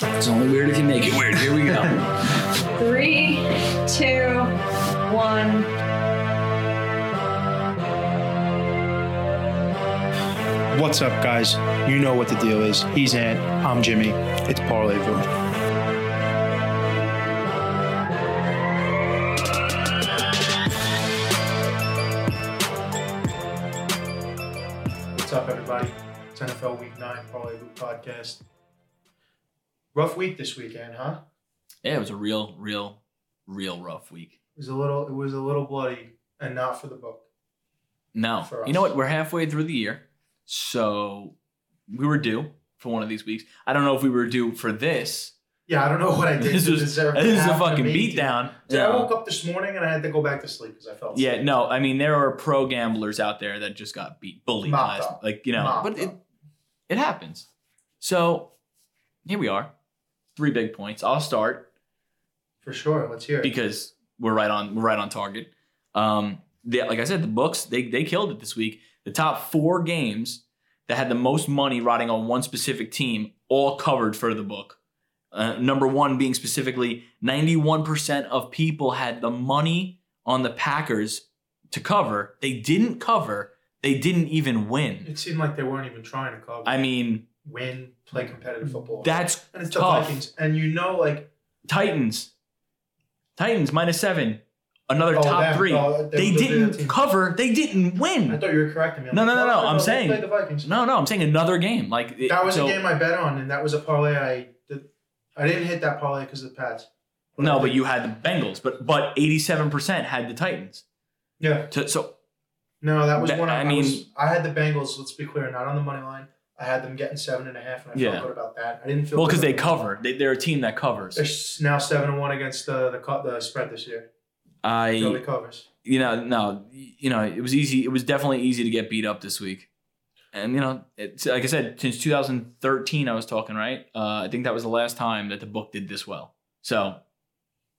It's only weird if you make it weird. Here we go. Three, two, one. What's up, guys? You know what the deal is. He's Ant. I'm Jimmy. It's Parlay Vu. What's up, everybody? It's NFL Week 9 Parlay Vu podcast. Rough week this weekend, huh? Yeah, it was a real, real, real rough week. It was a little it was a little bloody and not for the book. No, you know what? We're halfway through the year, so we were due for one of these weeks. I don't know if we were due for this. Yeah, I don't know what I did This was this is a fucking beatdown. Dude, I woke up this morning and I had to go back to sleep because I felt Yeah, sick. no. I mean, there are pro gamblers out there that just got beat, bullied last, like you know. Mopped but it it happens. So here we are, three big points. I'll start for sure. Let's hear it. because we're right on we're right on target. Um, the, like I said, the books they they killed it this week. The top four games that had the most money riding on one specific team all covered for the book. Uh, number one being specifically, ninety one percent of people had the money on the Packers to cover. They didn't cover. They didn't even win. It seemed like they weren't even trying to cover, I mean, win, play competitive football. that's and it's the tough. Vikings, and you know, like Titans. Titans minus seven. Another Oh, top three. Oh, they didn't cover. They didn't win. I thought you were correcting me. I'm No, like, no, no, oh, no, I'm saying- the Vikings. No, no, I'm saying another game. Like it- That was so- a game I bet on, and that was a parlay. I did, I didn't hit that parlay because of the Pats. No, but you had the Bengals, but but 87% had the Titans. yeah, So, so no, that was That- one. I, I I mean- was, I had the Bengals. Let's be clear, not on the money line. I had them getting seven and a half, and I Yeah. felt good about that. I didn't feel well because they cover. They, they're a team that covers. They're now seven and one against the the, the spread this year. Philly I covers. you know no you know it was easy. It was definitely easy to get beat up this week. And you know, it's, like I said, since 2013, I was talking right. Uh, I think that was the last time that the book did this well. So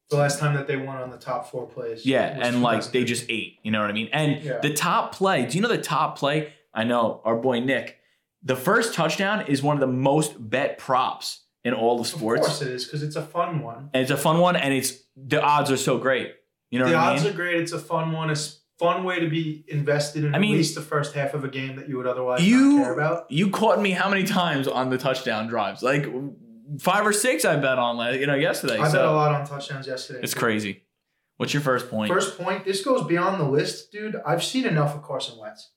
The last time that they won on the top four plays. Yeah, and like they just ate. You know what I mean? And Yeah. the top play. Do you know the top play? I know our boy Nick. The first touchdown is one of the most bet props in all of sports. Of course it is because it's a fun one. and it's a fun one. And it's the odds are so great. You know the what I odds mean? are great. It's a fun one. It's a fun way to be invested in I mean- at least the first half of a game that you would otherwise You- not care about. you caught me how many times on the touchdown drives? Like five or six. I bet on like you know yesterday. I bet so a lot on touchdowns yesterday. it's crazy. What's your first point? First point. This goes beyond the list, dude. I've seen enough of Carson Wentz.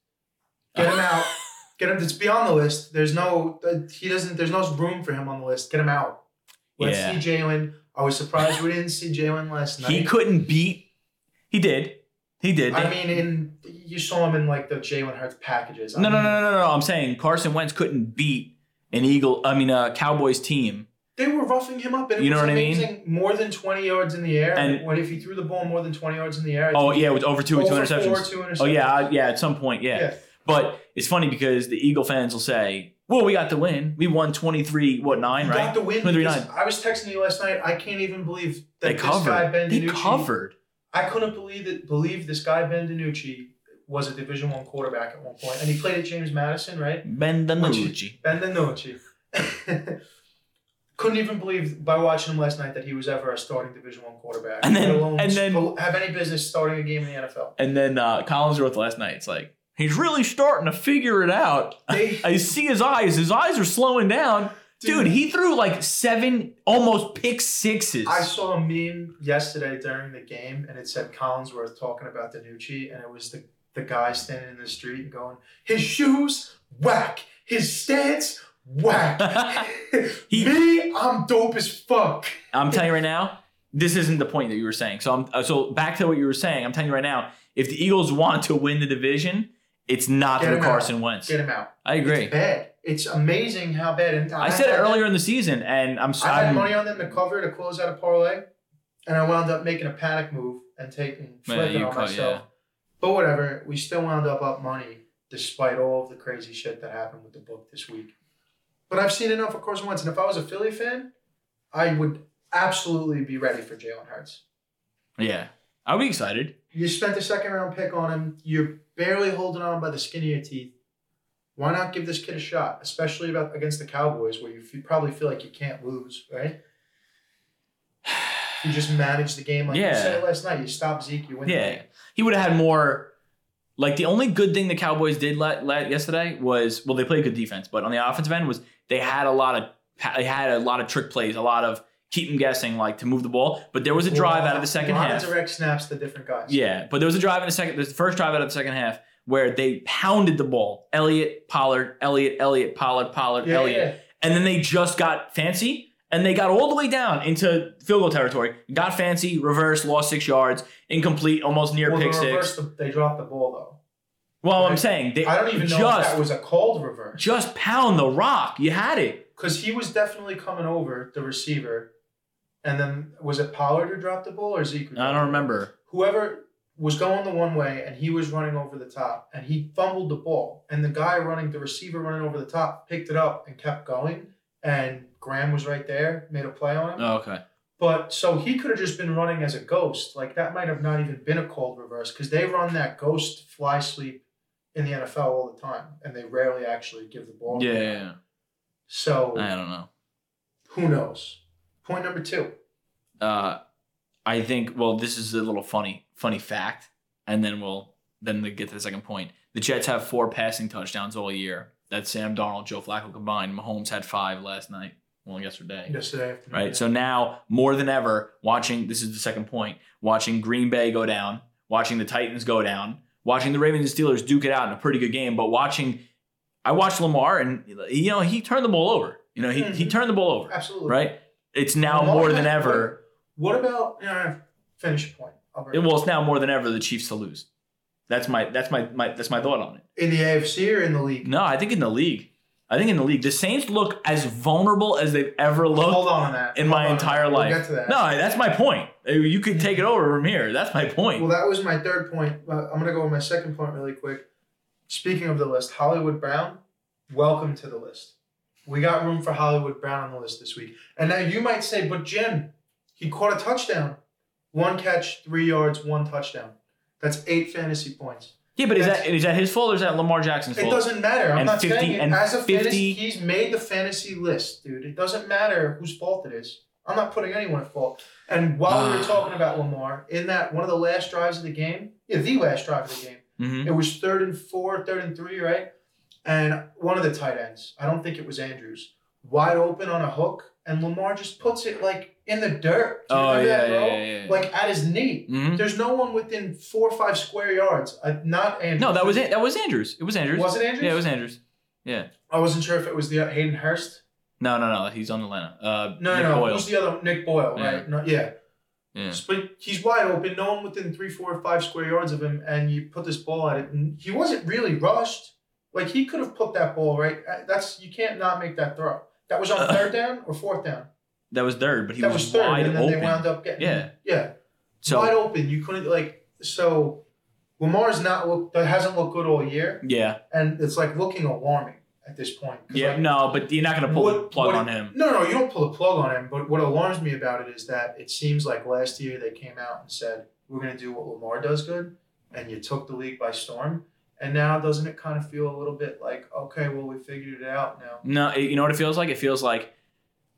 Get him out. Get him. It's beyond the list. There's no. uh, He doesn't. There's no room for him on the list. Get him out. Let's Yeah. see Jalen. I was surprised we didn't see Jalen last night. he couldn't beat. He did. He did. I mean, in you saw him in like the Jalen Hurts packages. I No, no, mean, no, no, no, no. I'm saying Carson Wentz couldn't beat an Eagle. I mean, a Cowboys team. They were roughing him up, and it You know was what I mean? More than twenty yards in the air, And- when if he threw the ball more than twenty yards in the air, Oh yeah, with over two two interceptions. Four, two interceptions. Oh yeah, I- yeah. At some point, yeah. yeah. But it's funny because the Eagle fans will say, "Well, we got the win. We won 23, what nine, You right? got the win. 23 because nine. I was texting you last night. I can't even believe that They this guy covered. Ben They DiNucci. covered. I couldn't believe that, Believe this guy Ben DiNucci was a Division One quarterback at one point, and he played at James Madison, right? Ben DiNucci. Ben DiNucci. Couldn't even believe by watching him last night that he was ever a starting Division One quarterback. And then- let alone and then- have any business starting a game in the NFL. And then uh, Collinsworth last night. It's like he's really starting to figure it out. They- I see his eyes. His eyes are slowing down. Dude, he threw like seven, almost pick sixes. I saw a meme yesterday during the game, and it said Collinsworth talking about DiNucci, and it was the, the guy standing in the street and going, his shoes, whack. His stance, whack. He- Me, I'm dope as fuck. I'm telling you right now, this isn't the point that you were saying. So I'm uh, so back to what you were saying. I'm telling you right now, if the Eagles want to win the division, it's not Get through him out. Carson Wentz. Get him out. I agree. It's bad. It's amazing how bad. And I said it had- earlier in the season, and I'm I had money on them to cover to close out a parlay, and I wound up making a panic move and taking Yeah, flipping you on caught- myself. yeah. But whatever, we still wound up up money despite all of the crazy shit that happened with the book this week. But I've seen enough of Carson Wentz, and if I was a Philly fan, I would absolutely be ready for Jalen Hurts. yeah, I'll be excited. You spent a second round pick on him. You're barely holding on by the skin of your teeth. Why not give this kid a shot, especially about against the Cowboys, where you f- probably feel like you can't lose, right? You just manage the game like you Yeah. said last night. You stop Zeke, you win. the Yeah, game. he would have had more. Like the only good thing the Cowboys did let, let yesterday was well they played good defense, but on the offensive end was they had a lot of they had a lot of trick plays, a lot of keep them guessing like to move the ball. But there was a drive out of the second Line half. direct snaps to different guys. Yeah, but there was a drive in the second, the first drive out of the second half where they pounded the ball. Elliott Pollard, Elliott Elliott Pollard, Pollard, yeah, Elliott, yeah. and then they just got fancy and they got all the way down into field goal territory. Got fancy, reverse, lost six yards, incomplete, almost near Well, pick six. the- they dropped the ball though. Well, I'm saying they I don't even know just if that was a cold reverse. just pound the rock. You had it. Because he was definitely coming over the receiver, and then was it Pollard who dropped the ball or Zeke? I don't remember. Whoever was going the one way and he was running over the top and he fumbled the ball and the guy running the receiver running over the top picked it up and kept going and Graham was right there made a play on him Oh, okay. but so he could have just been running as a ghost like that might have not even been a cold reverse because they run that ghost fly sweep in the NFL all the time and they rarely actually give the ball Yeah, yeah, yeah. so I don't know. who knows point number two uh, I think well, this is a little funny, funny fact, and then we'll then we get to the second point. The Jets have four passing touchdowns all year. That's Sam Darnold, Joe Flacco combined. Mahomes had five last night. Well, yesterday. yesterday afternoon. Right. So now, more than ever, watching this is the second point. Watching Green Bay go down, watching the Titans go down, watching the Ravens and Steelers duke it out in a pretty good game. But watching, I watched Lamar, and you know he turned the ball over. You know he he Mhm. turned the ball over. absolutely Right. It's now Lamar more than ever. what about uh, finish point It, it well, it's now more than ever the Chiefs to lose. That's my that's my, my that's my thought on it. in the AFC or in the league? No, I think in the league. I think in the league, the Saints look as vulnerable as they've ever looked Hold on that. in Hold my entire that. We'll life. get to that. No, that's my point. You could take it over from here. That's my point. Well, that was my third point. Uh, I'm going to go with my second point really quick. Speaking of the list, Hollywood Brown, welcome to the list. We got room for Hollywood Brown on the list this week. And now you might say, but Jim, he caught a touchdown. One catch, three yards, one touchdown. That's eight fantasy points. yeah, but is that's- that his fault or is that Lamar Jackson's fault? It doesn't matter. I'm And not 50 saying it. and As a 50 fantasy, he's made the fantasy list, dude. It doesn't matter whose fault it is. I'm not putting anyone at fault. And while we were talking about Lamar, in that one of the last drives of the game, yeah, the last drive of the game, hmm it was third and four, third and three, right? And one of the tight ends, I don't think it was Andrews, wide open on a hook, and Lamar just puts it like in the dirt. Oh yeah, that, yeah, bro? yeah, yeah. Like at his knee. hmm There's no one within four or five square yards. Uh, not Andrews. No, that was it. That was Andrews. It was Andrews. Was it Andrews? Yeah, it was Andrews. Yeah. I wasn't sure if it was the Hayden Hurst. No, no, no. He's on Atlanta. Uh, No, Nick no. Boyle. Who's the other? Nick Boyle, Yeah. right? No, yeah. Yeah. But he's wide open. No one within three, four, or five square yards of him, and you put this ball at it, and he wasn't really rushed. Like he could have put that ball right. uh, That's you can't not make that throw. That was on third down or fourth down. That was third, but he that was, was third, wide and then open. they wound up getting Yeah. yeah, so wide open. You couldn't like so. Lamar's not look that hasn't looked good all year, yeah, and it's like looking alarming at this point. yeah. like, no, but you're not gonna pull the plug what on him. No, no, you don't pull the plug on him. But what alarms me about it is that it seems like last year they came out and said we're going to do what Lamar does good, and you took the league by storm. And now doesn't it kind of feel a little bit like okay, well we figured it out now? No, you know what it feels like? It feels like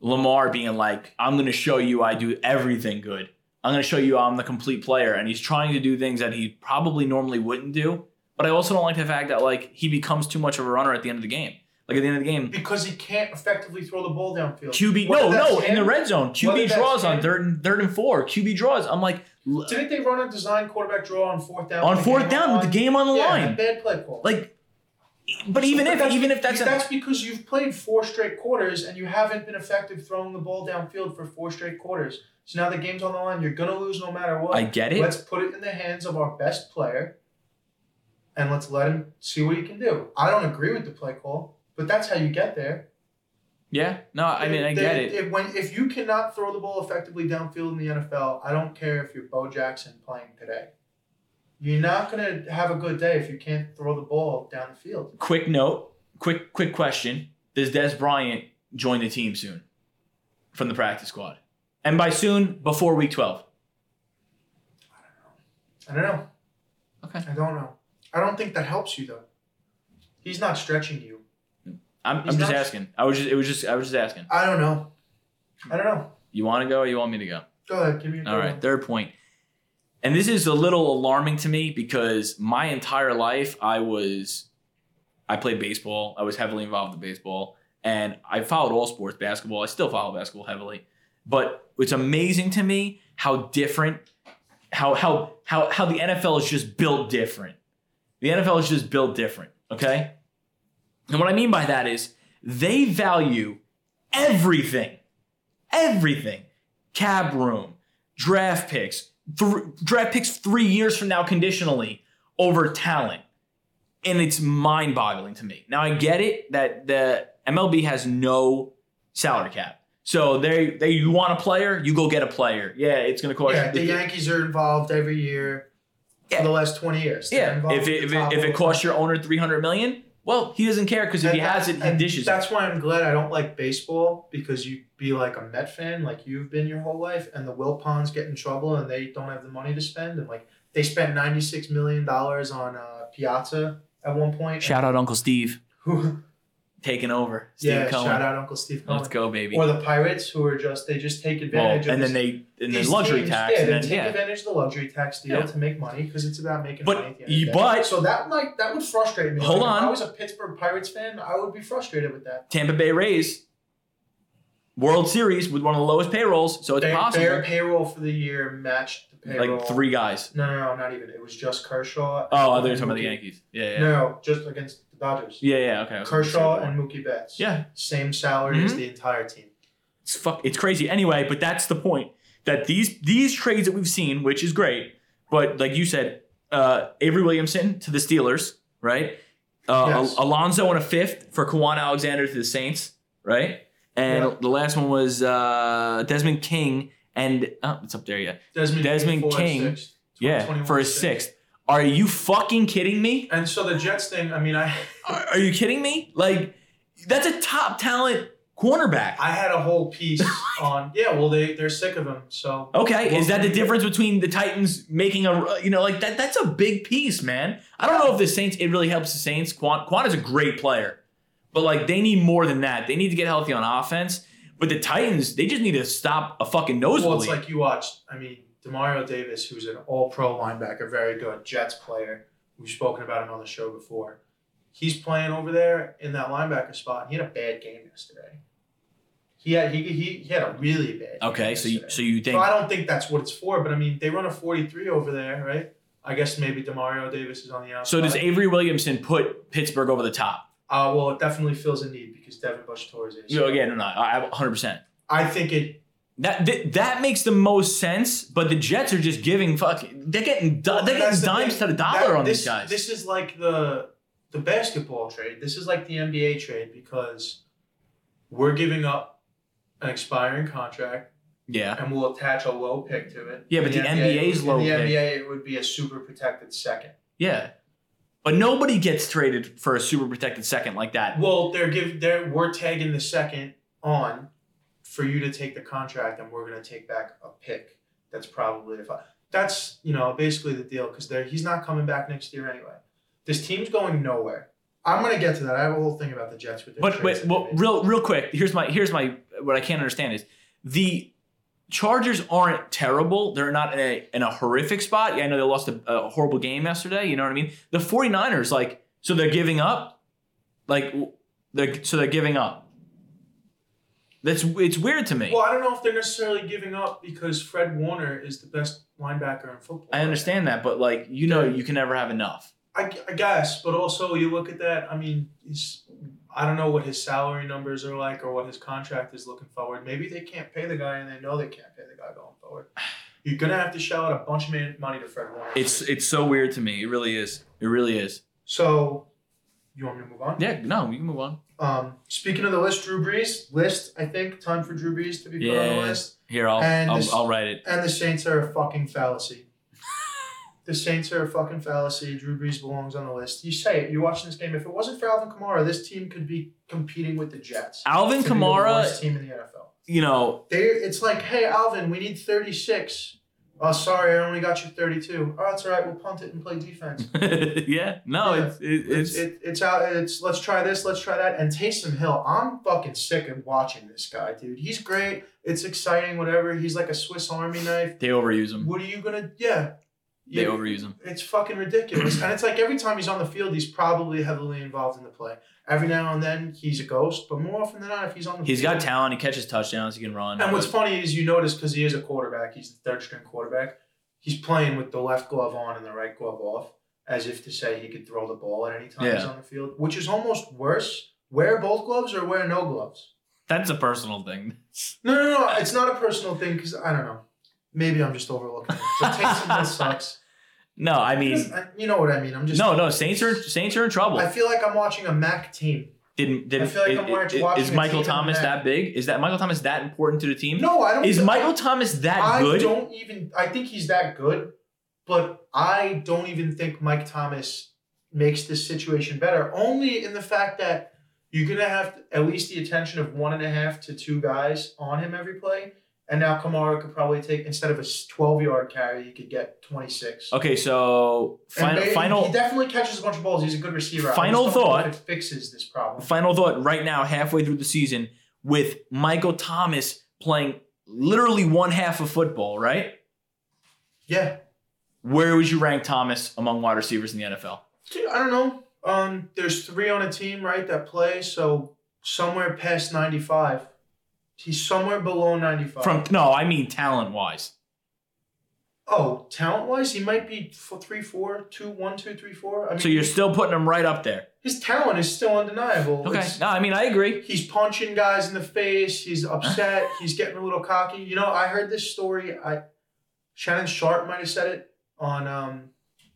Lamar being like, I'm going to show you I do everything good. I'm going to show you I'm the complete player. And he's trying to do things that he probably normally wouldn't do. But I also don't like the fact that like he becomes too much of a runner at the end of the game. Like at the end of the game, Because he can't effectively throw the ball downfield. QB Whether no no in the red zone QB draws on third and third and four QB draws. I'm like Didn't they run a design quarterback draw on fourth down? on fourth down on with the game on the yeah, line. bad play call. Like, but even if even if that's a, that's because you've played four straight quarters and you haven't been effective throwing the ball downfield for four straight quarters. So now the game's on the line. You're gonna lose no matter what. I get it. Let's put it in the hands of our best player, and let's let him see what he can do. I don't agree with the play call, but that's how you get there. yeah no I mean I They- get it. If, when, if you cannot throw the ball effectively downfield in the NFL, I don't care if you're Bo Jackson playing today. You're not gonna have a good day if you can't throw the ball down the field. quick note, quick quick question: Does Dez Bryant join the team soon from the practice squad? And by soon, before week twelve. I don't know. Okay. I don't know. I don't think that helps you though. He's not stretching you. I'm, I'm He's just not- asking. I was just it was just I was just asking. I don't know. I don't know. You want to go or you want me to go? Go ahead. Give me a All right, third point. And this is a little alarming to me because my entire life I was I played baseball. I was heavily involved in baseball and I followed all sports, basketball. I still follow basketball heavily. But it's amazing to me how different how how how how the NFL is just built different. The NFL is just built different, okay? And what I mean by that is they value everything. Everything. Cap room, draft picks, th- draft picks three years from now conditionally over talent. And it's mind boggling to me. Now, I get it that the MLB has no salary cap. So they, they you want a player, you go get a player. Yeah, it's going to cost Yeah, the Yankees are involved every year Yeah. for the last 20 years. They're Yeah, if it, if it, if it costs your owner 300 million, well, he doesn't care because if And he has it, he dishes it. That's why I'm glad I don't like baseball because you'd be like a Met fan, like you've been your whole life, and the Wilpons get in trouble and they don't have the money to spend, and like they spent 96 million dollars on uh, Piazza at one point. Shout out Uncle Steve Who, taking over. Steve yeah, Cohen. shout out Uncle Steve Cohen. Let's go, baby. Or the Pirates, who are just they just take Well, advantage and of then this- they and then luxury teams, tax Yeah, and they then take yeah. advantage of the luxury tax deal Yeah. to make money because it's about making But- money. At the end but- so that might that would frustrate me. Hold Like, If on. I was a Pittsburgh Pirates fan, I would be frustrated with that. Tampa Bay Rays World Series with one of the lowest payrolls, so it's Their, possible. their payroll for the year matched the payroll. like three guys. No, no, no, not even. It was just Kershaw. Oh, I thought you were talking about the Yankees. Yeah, yeah. No, just against the Dodgers. Yeah, yeah, okay. Kershaw and Mookie Betts. Yeah. Same salary as Mhm. the entire team. It's fuck it's crazy. Anyway, but that's the point. That these these trades that we've seen, which is great, but like you said, uh Avery Williamson to the Steelers, right? Uh Yes. Al- Alonso and a fifth for Kwon Alexander to the Saints, right? And Yeah. the last one was uh Desmond King and oh, it's up there, yeah. Desmond, Desmond King. Yeah, for a sixth. sixth. Are you fucking kidding me? And so the Jets thing, I mean, I Are, are you kidding me? Like that's a top talent cornerback. I had a whole piece on. Yeah, well, they they're sick of him. So Okay, Well, is that the difference between the Titans making a you know like that? That's a big piece, man. I don't know if the Saints it really helps the Saints. Kwon Kwon is a great player, but like they need more than that. They need to get healthy on offense. But the Titans, they just need to stop a fucking nosebleed. Well, it's like you watched. I mean, Demario Davis, who's an All-Pro linebacker, very good Jets player. We've spoken about him on the show before. He's playing over there in that linebacker spot. And he had a bad game yesterday. He had he, he, he had a really bad. Game okay, so you, so you think So I don't think that's what it's for. But I mean, they run a forty-three over there, right? I guess maybe Demario Davis is on the outside. so? Does Avery Williamson put Pittsburgh over the top? Uh, well, it definitely fills a need because Devin Bush tore his You know, again, no, no, I 100. percent I think it. That th- that makes the most sense. But the Jets are just giving fucking. They're getting du- they're getting the dimes thing. to the dollar That- on this, these guys. This is like the the basketball trade. This is like the NBA trade because we're giving up an expiring contract yeah. and we'll attach a low pick to it. Yeah, but the NBA's in low the pick. The NBA, it would be a super protected second. Yeah. But nobody gets traded for a super protected second like that. Well, they're give they're we're tagging the second on for you to take the contract, and we're gonna take back a pick. That's probably if I, that's you know basically the deal because he's not coming back next year anyway. This team's going nowhere. I'm gonna get to that. I have a whole thing about the Jets with their But wait, well, real real quick. Here's my here's my what I can't understand is the Chargers aren't terrible. They're not in a in a horrific spot. Yeah, I know they lost a, a horrible game yesterday. You know what I mean? The 49ers like so they're giving up. Like they're so they're giving up. That's it's weird to me. Well, I don't know if they're necessarily giving up because Fred Warner is the best linebacker in football. I understand that, but like you know, you can never have enough. I, I guess, but also you look at that. I mean, he's. I don't know what his salary numbers are like or what his contract is looking forward. Maybe they can't pay the guy and they know they can't pay the guy going forward. You're gonna have to shell out a bunch of money to Fred Warner. It's it's so weird to me. It really is. It really is. so. You want me to move on? Yeah, no, we can move on. Um, speaking of the list, Drew Brees list. I think time for Drew Brees to be put on the Yeah. list. Here, I'll And I'll, this- I'll write it. And the Saints are a fucking fallacy. the Saints are a fucking fallacy. Drew Brees belongs on the list. You say it. You're watching this game. If it wasn't for Alvin Kamara, this team could be competing with the Jets. Alvin the Kamara, team in the NFL. you know, They, it's like, hey, Alvin, we need 36. Oh, sorry, I only got you 32. Oh, that's all right. We'll punt it and play defense. yeah, no, Yeah. it's it, It's it's it, it's out. It's let's try this, let's try that. And Taysom Hill, I'm fucking sick of watching this guy, dude. He's great. It's exciting, whatever. He's like a Swiss Army knife. they overuse him. What are you gonna? Yeah, They You- overuse him. It's fucking ridiculous. and it's like every time he's on the field, he's probably heavily involved in the play. Every now and then, he's a ghost, but more often than not, if he's on the He's field, got talent. He catches touchdowns. He can run. And what's funny is you notice because he is a quarterback, he's the third string quarterback. He's playing with the left glove on and the right glove off, as if to say he could throw the ball at any time he's on the field, which is almost worse. Wear both gloves or wear no gloves. that's a personal thing. No, no, no. It's not a personal thing because I don't know. Maybe I'm just overlooking it. But Taysom Hill sucks. No, I mean, I- you know what I mean. I'm just no, no. Saints are Saints are in trouble. I feel like I'm watching a Mac team. Didn't did I feel like I'm watching- is Michael Thomas that big? Is that Michael Thomas that important to the team? No, I don't. Is I- Michael Thomas that I good? don't even. I think he's that good, but I don't even think Mike Thomas makes this situation better. Only in the fact that you're gonna have at least the attention of one and a half to two guys on him every play, and now Kamara could probably take instead of a 12 yard carry, he could get 26. Okay, so And final final He definitely catches a bunch of balls. He's a good receiver. Final just don't know thought. fixes this problem. final thought right now, halfway through the season, with Michael Thomas playing literally one half of football, right? Yeah. Where would you rank Thomas among wide receivers in the NFL? I don't know. Um, there's three on a team, right, that play. So somewhere past 95. He's somewhere below 95. From no, I mean talent wise. oh, talent wise, he might be f- three, four, two, one, two, three, four. I mean, So you're still putting him right up there. his talent is still undeniable. Okay. It's- No, I mean I agree. he's punching guys in the face. He's upset. he's getting a little cocky. You know, I heard this story. I Shannon Sharpe might have said it on um,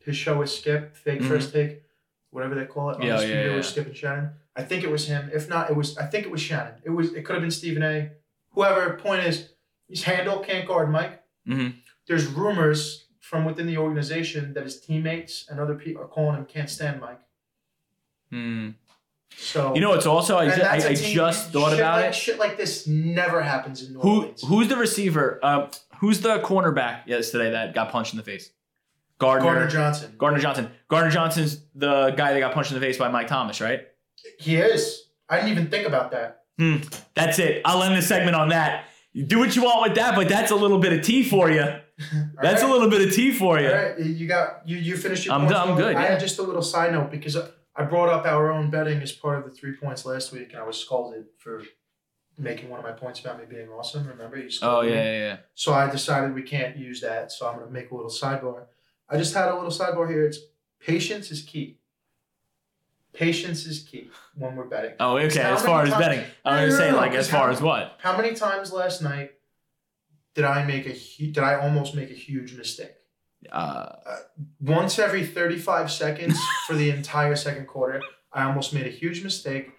his show with Skip, Fake Mhm. First Take, whatever they call it. On Yeah, the yeah, studio yeah. with Skip and Shannon. I think it was him. If not, it was. I think it was Shannon. It was. It could have been Stephen A. Whoever. Point is, his handle can't guard Mike. Mhm. There's rumors from within the organization that his teammates and other people are calling him can't stand Mike. Hmm. So You know, it's also I, and ju- I, I just thought shit about like, it. Shit like this never happens in New Who Orleans. who's the receiver? Uh, who's the cornerback yesterday that got punched in the face? Gardner. Gardner Johnson. Gardner Johnson. Gardner Johnson's the guy that got punched in the face by Mike Thomas, right? He is. I didn't even think about that. Hmm, that's it. I'll end the segment on that. You do what you want with that, but that's a little bit of tea for you. That's a little bit of tea for you. All right, you got you. You finished your. I'm points, done, I'm Will? good, I yeah. had just a little side note because I brought up our own betting as part of the three points last week, and I was scolded for making one of my points about me being awesome. Remember you? Oh yeah, me? yeah, yeah. So I decided we can't use that. So I'm going to make a little sidebar. I just had a little sidebar here. It's patience is key. Patience is key when we're betting. Oh, okay. How As far as times- betting, I'm No, gonna no, say no, like as far how- as what? How many times last night did I make a did I almost make a huge mistake? Uh, Once every 35 seconds for the entire second quarter, I almost made a huge mistake.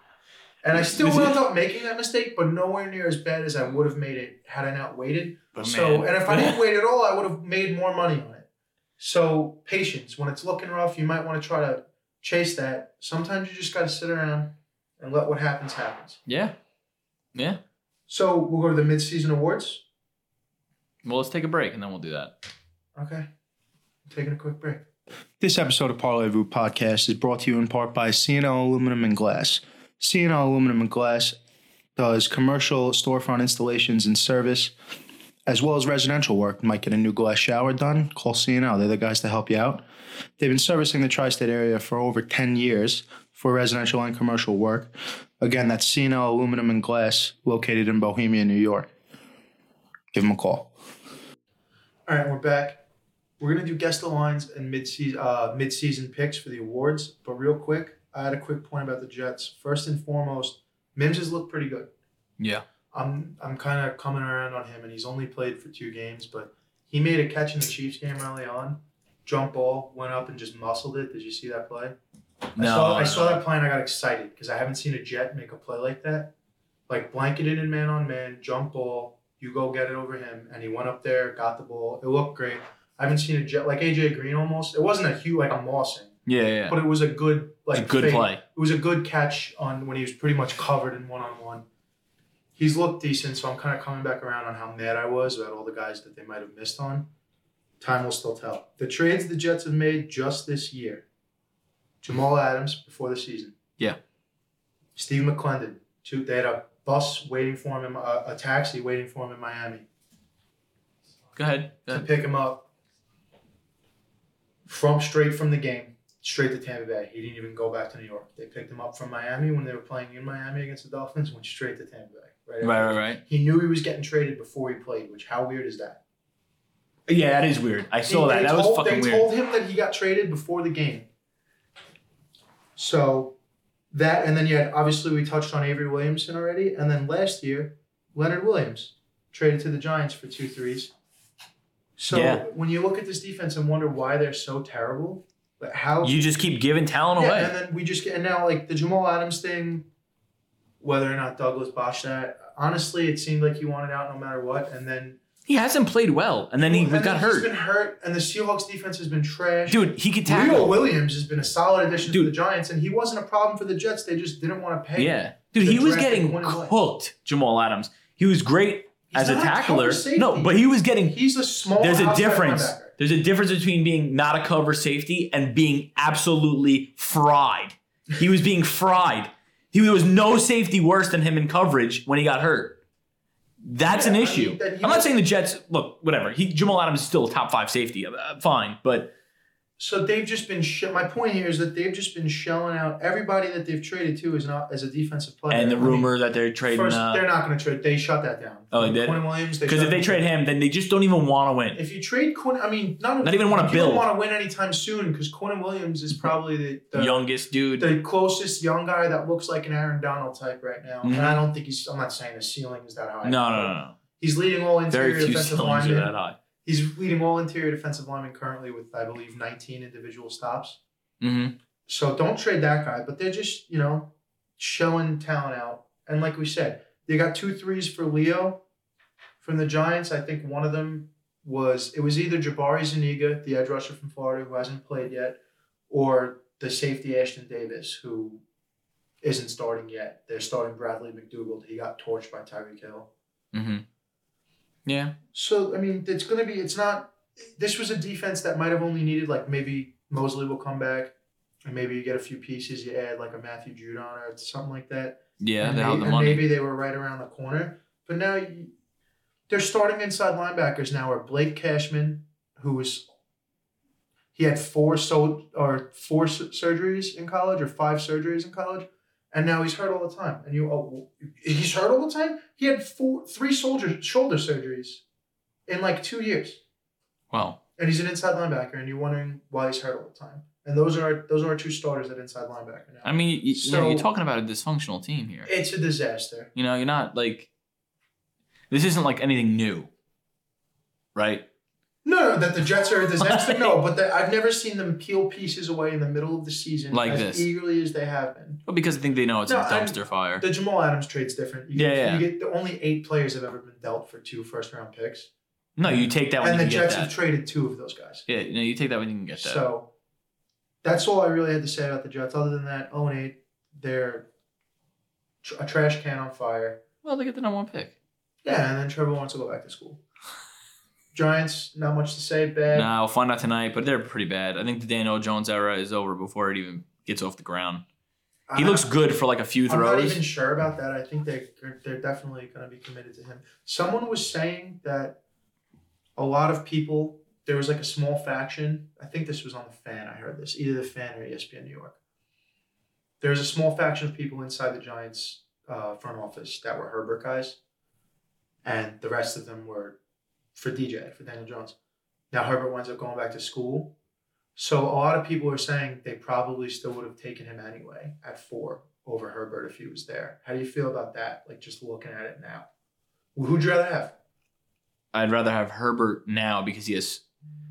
And I still wound up making that mistake, but nowhere near as bad as I would have made it had I not waited. but So, man. and if I didn't wait at all, I would have made more money on it. So, patience. When it's looking rough, you might want to try to chase that. Sometimes you just got to sit around and let what happens happens. yeah, yeah. So, we'll go to the mid-season awards. Well, let's take a break and then we'll do that. Okay. Taking a quick break. This episode of Parlez-Vous Podcast is brought to you in part by CNL Aluminum and Glass. CNL Aluminum and Glass does commercial storefront installations and service, as well as residential work. Might get a new glass shower done? Call CNL. They're the guys to help you out. They've been servicing the tri-state area for over 10 years for residential and commercial work. Again, that's CNL Aluminum and Glass, located in Bohemia, New York. Give them a call. All right, we're back. We're gonna do guest lines and mid season uh, mid season picks for the awards. But real quick, I had a quick point about the Jets. First and foremost, Mims has looked pretty good. Yeah. I'm I'm kind of coming around on him, and he's only played for two games, but he made a catch in the Chiefs game early on. Jump ball, went up and just muscled it. Did you see that play? No. I saw, I saw that play and I got excited because I haven't seen a Jet make a play like that. Like blanketed in man on man, jump ball, you go get it over him, and he went up there, got the ball. It looked great. I haven't seen a Jet like AJ Green almost. It wasn't a huge like a mossing, Yeah, yeah. but it was a good like a good fake- play. It was a good catch on when he was pretty much covered in one on one. He's looked decent, so I'm kind of coming back around on how mad I was about all the guys that they might have missed on. Time will still tell. The trades the Jets have made just this year: Jamal Adams before the season. Yeah. Steve McLendon. Two. They had a bus waiting for him, in, a, a taxi waiting for him in Miami Go ahead. Go to ahead. pick him up from straight from the game, straight to Tampa Bay. He didn't even go back to New York. They picked him up from Miami when they were playing in Miami against the Dolphins. Went straight to Tampa Bay. Right. Right, right, right. He knew he was getting traded before he played. Which how weird is that? Yeah, that is weird. I saw They- that. they That was told- fucking They weird. told him that he got traded before the game. So that and then you had obviously we touched on Avery Williamson already, and then last year Leonard Williams traded to the Giants for two threes. So Yeah. when you look at this defense and wonder why they're so terrible, but how You just keep giving talent yeah, away. and then we just get and now like the Jamal Adams thing, whether or not Douglas botched that. Honestly, it seemed like he wanted out no matter what, and then he hasn't played well, and then he and then got He's hurt. been hurt, and the Seahawks defense has been trash. Dude, he could Leo tackle. Williams has been a solid addition Dude. to the Giants, and he wasn't a problem for the Jets. They just didn't want to pay. Yeah. Dude, he was getting cooked, Jamal Adams. He was great He's as a tackler. cover. No, but he was getting he's a small. there's a difference. linebacker. There's a difference between being not a cover safety and being absolutely fried. He was being fried. He there was no safety worse than him in coverage when he got hurt. That's Yeah, an I issue. mean, that I'm not saying the Jets look whatever. He Jamal Adams is still a top five safety, uh, fine, but So they've just been. Sh- my point here is that they've just been shelling out everybody that they've traded to is not as a defensive player. and the I mean, rumor that they're trading First, uh, they're not going to trade. They shut that down. Oh, they did? Quinn Williams. because if they trade down. him, then they just don't even want to win. If you trade Quinn, I mean, not, Not even wanna you build. Don't want to win anytime soon because Quinn Williams is probably the, the Youngest dude. the closest young guy that looks like an Aaron Donald type right now. Mhm. And I don't think he's. I'm not saying the ceiling is that high. no, no, no, no. He's leading all interior Very few defensive are linemen. that high. He's leading all interior defensive linemen currently with, I believe, 19 individual stops. Mm-hmm. So don't trade that guy. But they're just, you know, showing talent out. And like we said, they got two threes for Leo from the Giants. I think one of them was it was either Jabari Zuniga, the edge rusher from Florida, who hasn't played yet, or the safety Ashtyn Davis, who isn't starting yet. They're starting Bradley McDougald. He got torched by Tyreek Hill. Mm-hmm. Yeah. So I mean, it's gonna be. It's not. This was a defense that might have only needed like maybe Mosley will come back, and maybe you get a few pieces. You add like a Matthew Judon or something like that. Yeah, and, they may- have the money. maybe they were right around the corner. But now you, they're starting inside linebackers now. Are Blake Cashman, who was he had four so or four su- surgeries in college or five surgeries in college, and now he's hurt all the time. And you, oh, he's hurt all the time. He had four, three soldier shoulder surgeries in like two years, Well, and he's an inside linebacker. And you're wondering why he's hurt all the time. And those are those are our two starters at inside linebacker now. I mean, you, you know, you're talking about a dysfunctional team here. it's a disaster. You know, you're not like this isn't like anything new, right? No, no, that the Jets are a disaster. no, but that I've never seen them peel pieces away in the middle of the season Like as this. eagerly as they have been. Well, because I think they know it's No, a I'm- dumpster fire. The Jamal Adams trade's different. You Yeah, get, yeah. You get the only eight players have ever been dealt for two first round picks, No, you take that when and you the can Jets have that. traded two of those guys. Yeah, no, you take that when you can get that. So that's all I really had to say about the Jets. Other than that, 0 8, they're tr- a trash can on fire. well, they get the number one pick. Yeah, and then Trevor wants to go back to school. Giants, not much to say. Bad. Nah, we'll find out tonight, but they're pretty bad. I think the Daniel Jones era is over before it even gets off the ground. He looks good for like a few throws. I'm not even sure about that. I think they they're definitely going to be committed to him. Someone was saying that a lot of people there was like a small faction. I think this was on the fan. I heard this either the fan or ESPN New York. There was a small faction of people inside the Giants uh, front office that were Herbert guys, and the rest of them were for DJ for Daniel Jones. Now Herbert winds up going back to school. So a lot of people are saying they probably still would have taken him anyway at four over Herbert if he was there. How do you feel about that? Like just looking at it now. Who'd you rather have? I'd rather have Herbert now because he has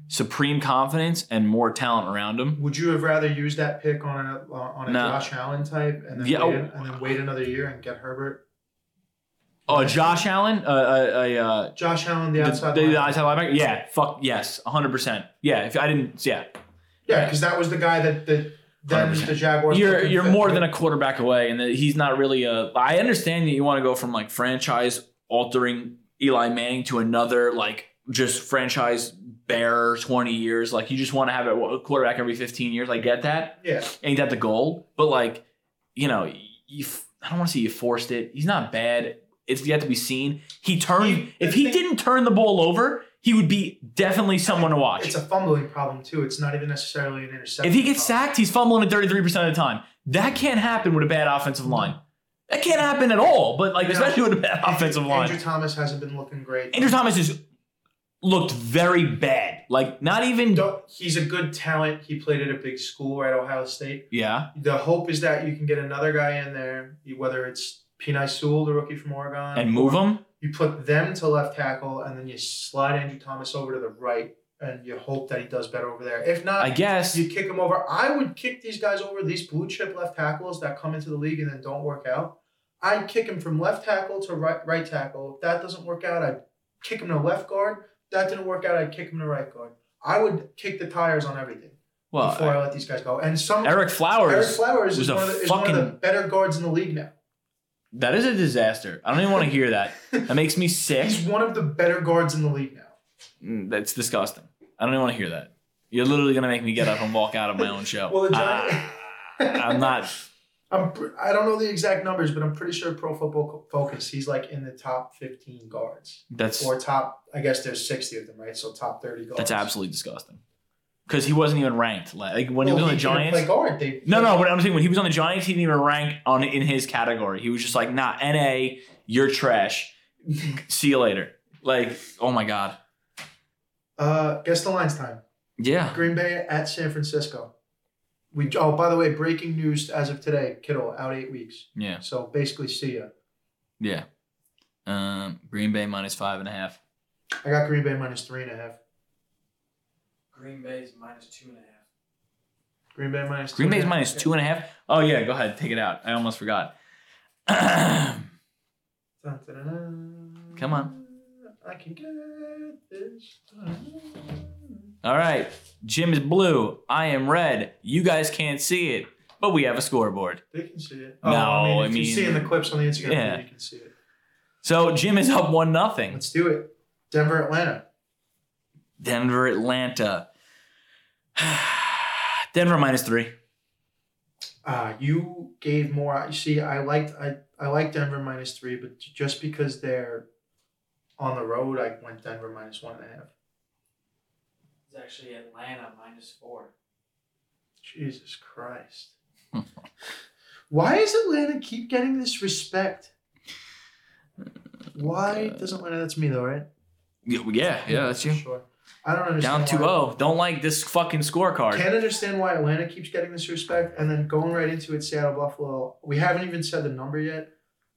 supreme confidence and more talent around him. Would you have rather used that pick on a on a No. Josh Allen type and then Yeah, wait, oh. and then wait another year and get Herbert? Oh, Josh Allen, uh, uh, uh, uh, Josh Allen, the the, outside. the, the linebacker. outside linebacker. Yeah, fuck yes, hundred percent. Yeah, if I didn't, yeah, yeah, because that was the guy that the then 100%. the Jaguars. you're you're fifth, more right? than a quarterback away, and that he's not really a. I understand that you want to go from like franchise altering Eli Manning to another like just franchise bear 20 years. Like you just want to have a quarterback every 15 years. I get that. Yeah. Ain't that the goal? But like, you know, you I don't want to say you forced it. He's not bad. It's yet to be seen. He turned He- if he thing- didn't turn the ball over, he would be definitely someone to watch. It's a fumbling problem too. It's not even necessarily an interception. If he gets problem. sacked, he's fumbling at 33% of the time. That can't happen with a bad offensive line. That can't happen at all, but like You know, especially with a bad Andrew- offensive line. Andrew Thomas hasn't been looking great. Andrew Thomas has looked very bad. Like not even Don't- He's a good talent. He played at a big school, right? Ohio State. Yeah. The hope is that you can get another guy in there, whether it's Penei Sewell, the rookie from Oregon, And move him. You put them to left tackle, and then you slide Andrew Thomas over to the right, and you hope that he does better over there. If not, I guess. you kick him over. I would kick these guys over, these blue chip left tackles that come into the league and then don't work out. I'd kick him from left tackle to right right tackle. If that doesn't work out, I'd kick him to left guard. If that didn't work out, I'd kick him to right guard. I would kick the tires on everything Well, before I let these guys go. And some Ereck Flowers. Ereck Flowers is one, of the, is one of the fucking- better guards in the league now. That is a disaster. I don't even want to hear that. That makes me sick. He's one of the better guards in the league now. Mm, That's disgusting. I don't even want to hear that. You're literally gonna make me get up and walk out of my own show. Well, the Giants. Ah, I'm not. I'm. I don't know the exact numbers, but I'm pretty sure Pro Football Focus. He's like in the top 15 guards, That's or top. I guess there's 60 of them, right? So top 30 guards. that's absolutely disgusting. Because he wasn't even ranked. Like when he was on the Giants. Guard. They, No, no. What I'm saying when he was on the Giants, he didn't even rank on in his category. He was just like, nah, NA, you're trash. See you later. Like, oh my god. Uh, guess the lines time. Yeah. Green Bay at San Francisco. We. Oh, by the way, breaking news as of today: Kittle out eight weeks. Yeah. So basically, see ya. Yeah. Um, Green Bay minus five and a half. I got Green Bay minus three and a half. Green Bay's minus two and a half. Green Bay minus. Green two Bay's and a half. minus two and a half. Oh yeah, go ahead, take it out. I almost forgot. Come on. I can get this. All right. Jim is blue. I am red. You guys can't see it, but we have a scoreboard. They can see it. No, oh, I mean, I if you mean- see in the clips on the Instagram, Yeah. you can see it. So Jim is up one nothing. Let's do it. Denver, Atlanta. Denver, Atlanta. Denver minus three. Uh, you gave more. You see, I liked I I like Denver minus three, but just because they're on the road, I went Denver minus one and a half. It's actually Atlanta minus four. Jesus Christ. Why does Atlanta keep getting this respect? Why doesn't Atlanta? That's me though, right? Yeah, yeah, yeah, that's you. Sure. I don't Down understand. 2 why- 0. Don't like this fucking scorecard. Can't understand why Atlanta keeps getting this respect, and then going right into it, Seattle Buffalo. We haven't even said the number yet.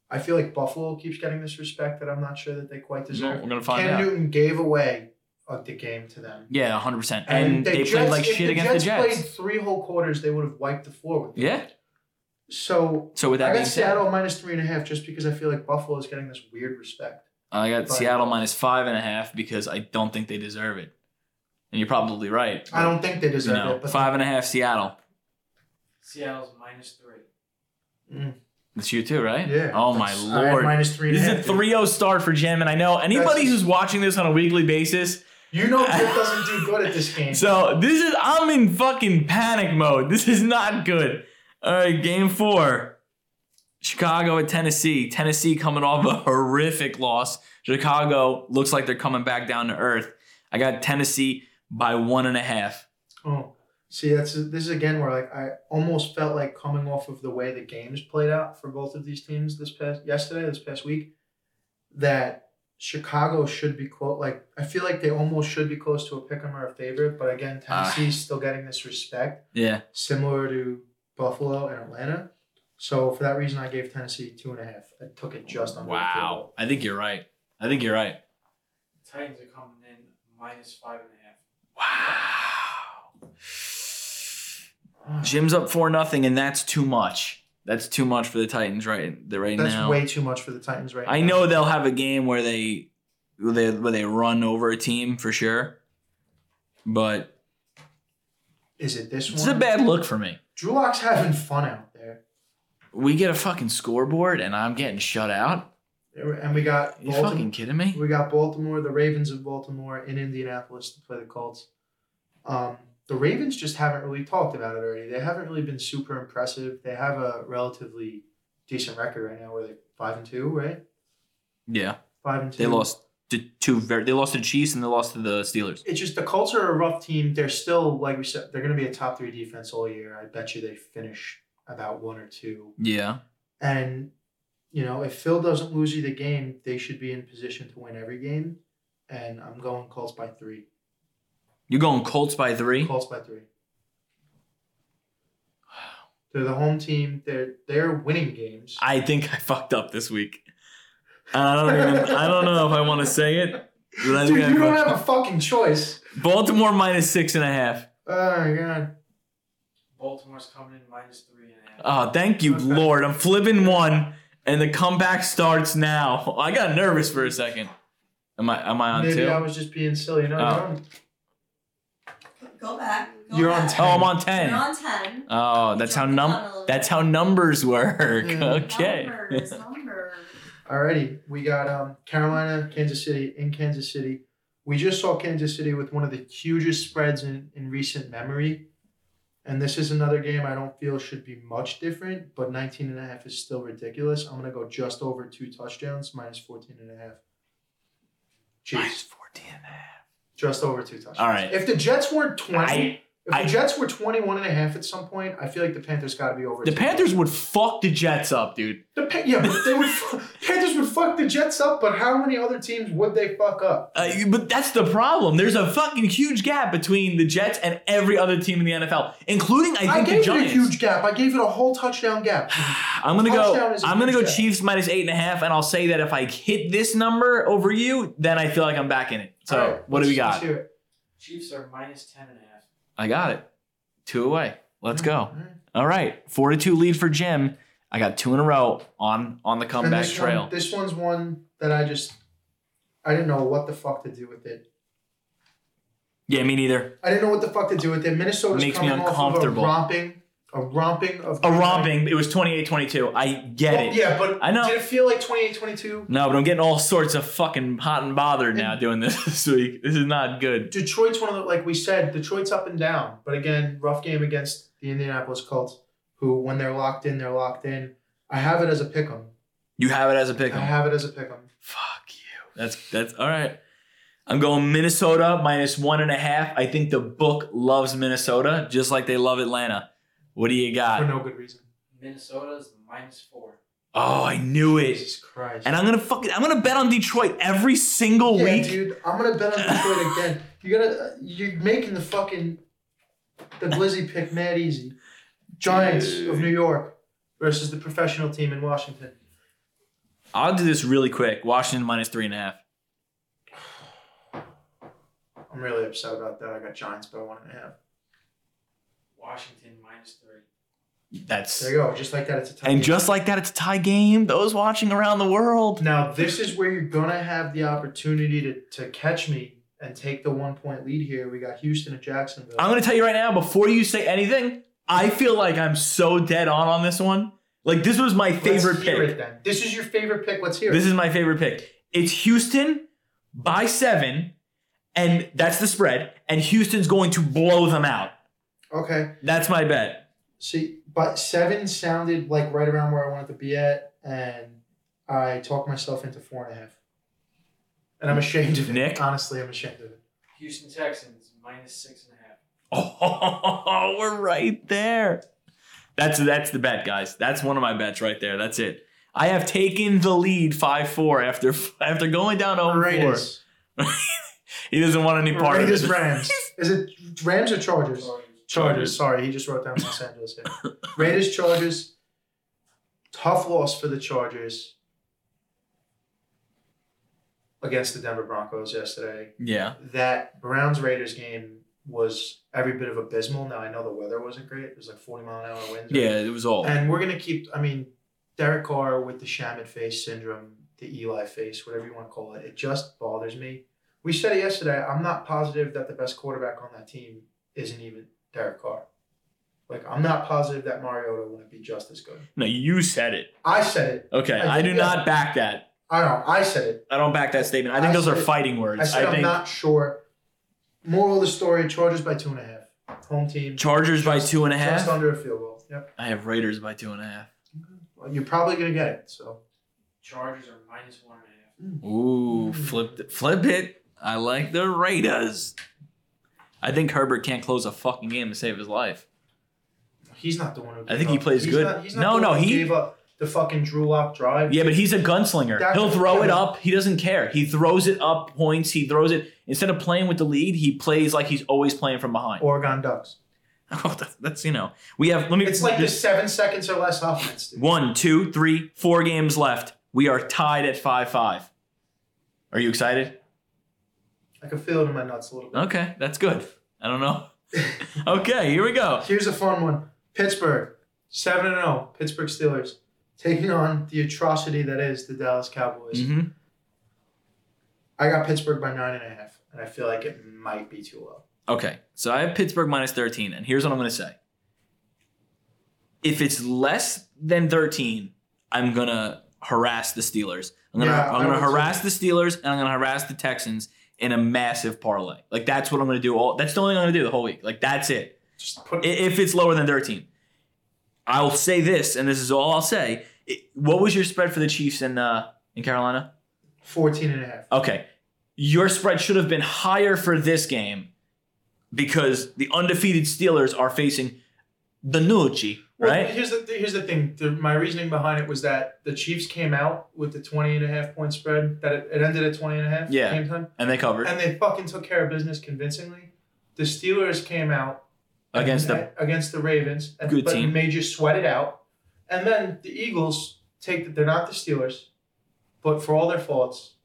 I feel like Buffalo keeps getting this respect that I'm not sure that they quite No, deserve. we're going to find Cam out. Newton gave away the game to them, Yeah, 100%. And, they, played Jets- like shit the against Jets the Jets. played three whole quarters, they would have wiped the floor with them. Yeah. So So with that I got said, Seattle minus three and a half just because I feel like Buffalo is getting this weird respect. I got But- Seattle minus five and a half because I don't think they deserve it. And you're probably right. I don't think they You deserve know, it, but five and a half Seattle. Seattle's minus three. Mm, That's you too, right? yeah. Oh my that's- I had lord. minus three This is a 3 0 start for Jim, and I know anybody That's- who's watching this on a weekly basis. You know Jim doesn't do good at this game. So this is, I'm in fucking panic mode. This is not good. All right, game four. Chicago at Tennessee. Tennessee coming off a horrific loss. Chicago looks like they're coming back down to earth. I got Tennessee by one and a half. Oh, see, that's this is again where like I almost felt like coming off of the way the games played out for both of these teams this past yesterday, this past week, that Chicago should be close. Like I feel like they almost should be close to a pick 'em or a favorite, but again, Ah. Tennessee's still getting this respect, Yeah. similar to Buffalo and Atlanta. So for that reason, I gave Tennessee two and a half. I took it just under. the Wow. goal. I think you're right. I think you're right. Titans are coming in minus five and a half. Wow. Jim's up four nothing, and that's too much. That's too much for the Titans right the right That's now. way too much for the Titans right I now. know they'll have a game where they where they where they run over a team for sure. But Is it this it's one? a bad look for me. Drew Lock's having fun out there. We get a fucking scoreboard and I'm getting shut out. And we got You Baltimore. fucking kidding me? We got Baltimore, the Ravens of Baltimore in Indianapolis to play the Colts. Um, the Ravens just haven't really talked about it already. They haven't really been super impressive. They have a relatively decent record right now. Where they five and two, right? Yeah, Five and two. they lost to two very. They lost to the Chiefs and they lost to the Steelers. It's just the Colts are a rough team. They're still like we said. They're going to be a top three defense all year. I bet you they finish about one or two. Yeah, And you know, if Phil doesn't lose you the game, they should be in position to win every game. And I'm going Colts by three. you're going Colts by three. Colts by three. They're the home team. They're they're winning games. I think I fucked up this week. I don't even. I don't know if I want to say it. But I Dude, I you don't have a fucking choice. Baltimore minus six and a half. Oh my god. Baltimore's coming in minus three and a half. Oh, thank you, Okay. Lord. I'm flipping one, and the comeback starts now. I got nervous for a second. Am I? Am I on Maybe two? I was just being silly. No, Oh. you're on. Go back. Go You're on back. oh, I'm on You're ten. on ten. Oh, that's how num. down a little That's how numbers work. Yeah. Okay. Numbers, numbers. Alrighty, we got um Carolina, Kansas City in Kansas City. We just saw Kansas City with one of the hugest spreads in, in recent memory. And this is another game I don't feel should be much different, but 19 and a half is still ridiculous. I'm going to go just over two touchdowns, minus 14 and a half. Minus Chiefs, 14 and a half. just over two touchdowns. All right. If the Jets weren't 20, I, if I- the Jets were 21 and a half at some point, I feel like the Panthers got to be over the Panthers would fuck the Jets up, dude. The pa- yeah, but they would. Panthers would fuck the Jets up, but how many other teams would they fuck up? Uh, but that's the problem. There's a fucking huge gap between the Jets and every other team in the NFL, including I I, think gave the it a Giants. huge gap. I gave it a whole touchdown gap. I'm gonna go. Touchdown is a I'm gonna go gap. Chiefs minus eight and a half, and I'll say that if I hit this number over you, then I feel like I'm back in it. So All right, what do we got? Chiefs are minus ten and a half. I got it. Two away. Let's go. All right. All right, four to two lead for Jim. I got two in a row on on the comeback this trail. One, this one's one that I just, I didn't know what the fuck to do with it. yeah, me neither. I didn't know what the fuck to do with it. Minnesota's Makes me coming off of a uncomfortable. romping, a romping of A romping. It was 28-22. I get Well, it. Yeah, but I know. Did it feel like 28-22? No, but I'm getting all sorts of fucking hot and bothered now doing this this week. This is not good. Detroit's one of the like we said, Detroit's up and down. But again, rough game against the Indianapolis Colts, who when they're locked in, they're locked in. I have it as a pick 'em. You have it as a pick I have it as a pick 'em. Fuck you. That's that's all right. I'm going Minnesota minus one and a half. I think the book loves Minnesota just like they love Atlanta. What do you got? for no good reason. Minnesota's minus four. Oh, I knew it. Jesus Christ. And I'm gonna fucking I'm gonna bet on Detroit every single yeah, week. dude, I'm gonna bet on Detroit again. You gotta, you're making the fucking the Glizzy pick mad easy. Giants of New York versus the professional team in Washington. I'll do this really quick. Washington minus three and a half. I'm really upset about that. I got Giants by one and a half. Washington minus three. That's There you go. Just like that, it's a tie. and game. just like that, it's a tie game. Those watching around the world. now this is where you're gonna have the opportunity to to catch me and take the one point lead here. We got Houston and Jacksonville. I'm gonna tell you right now, before you say anything, I feel like I'm so dead on on this one. Like this was my Let's favorite hear pick. It then. This is your favorite pick. Let's hear This is my favorite pick. It's Houston by seven, and that's the spread. And Houston's going to blow them out. Okay. That's my bet. See, but seven sounded like right around where I wanted to be at, and I talked myself into four and a half. And I'm ashamed of it. Nick? Honestly, I'm ashamed of it. Houston Texans minus six and a half. Oh, we're right there. That's that's the bet, guys. That's one of my bets right there. That's it. I have taken the lead five four after after going down 0 4. He doesn't want any part Raiders, of it. Rams. Is it Rams or Chargers? Chargers. Sorry, he just wrote down Los Angeles here. Raiders, Chargers. Tough loss for the Chargers against the Denver Broncos yesterday. Yeah. That Browns Raiders game was every bit of abysmal. Now I know the weather wasn't great. It was like 40 mile an hour winds. Yeah, it was all. And we're gonna keep. I mean, Derek Carr with the Shamit face syndrome, the Eli face, whatever you want to call it. It just bothers me. We said it yesterday. I'm not positive that the best quarterback on that team isn't even Derek Carr. Like I'm not positive that Mariota wouldn't be just as good. No, you said it. I said it. Okay, I I do not yeah. back that. I don't know. I said it. I don't back that statement. I think I those are said- fighting words. I said I I'm think not sure. Moral of the story: Chargers by two and a half. Home team. Chargers by just- two and a Just under a field goal. Yep. I have Raiders by two and a half. Well, you're probably gonna get it. So Chargers are minus one and a half. Ooh, Mm. flip it, flip it. I like the Raiders. I think Herbert can't close a fucking game to save his life. he's not the one who. I think he plays he's good. Not, he's not No, no, he- gave up the fucking Drew Lock drive. Yeah, but he's a gunslinger. That- He'll throw it up. He doesn't care. He throws it up points. He throws it instead of playing with the lead. He plays like he's always playing from behind. Oregon Ducks. Oh, that's, that's you know. We have. Let me. It's like the seven seconds or less offense. Dude. One, two, three, four games left. We are tied at five five. Are you excited? I can feel it in my nuts a little bit. Okay, that's good. I don't know. Okay, here we go. Here's a fun one. Pittsburgh, seven and zero. Pittsburgh Steelers taking on the atrocity that is the Dallas Cowboys. hmm I got Pittsburgh by nine and a half, and I feel like it might be too low. Okay, so I have Pittsburgh minus 13, and here's what I'm going to say. If it's less than 13, I'm going to harass the Steelers. I'm going Yeah, to harass the Steelers and I'm going to harass the Texans in a massive parlay. Like that's what I'm going to do all that's the only thing I'm going to do the whole week. Like that's it. Just put If it's lower than 13. I'll say this and this is all I'll say. It- what was your spread for the Chiefs in uh in Carolina? 14 and a half. Okay. Your spread should have been higher for this game because the undefeated Steelers are facing DiNucci, Well, right? here's the here's the thing. The, my reasoning behind it was that the Chiefs came out with the 20 and a half point spread. That it, it ended at 20 and a half. Yeah. Game time. And they covered And they fucking took care of business convincingly. The Steelers came out against the against the Ravens, and, Good but team. made you sweat it out. And then the Eagles take the, they're not the Steelers, but for all their faults,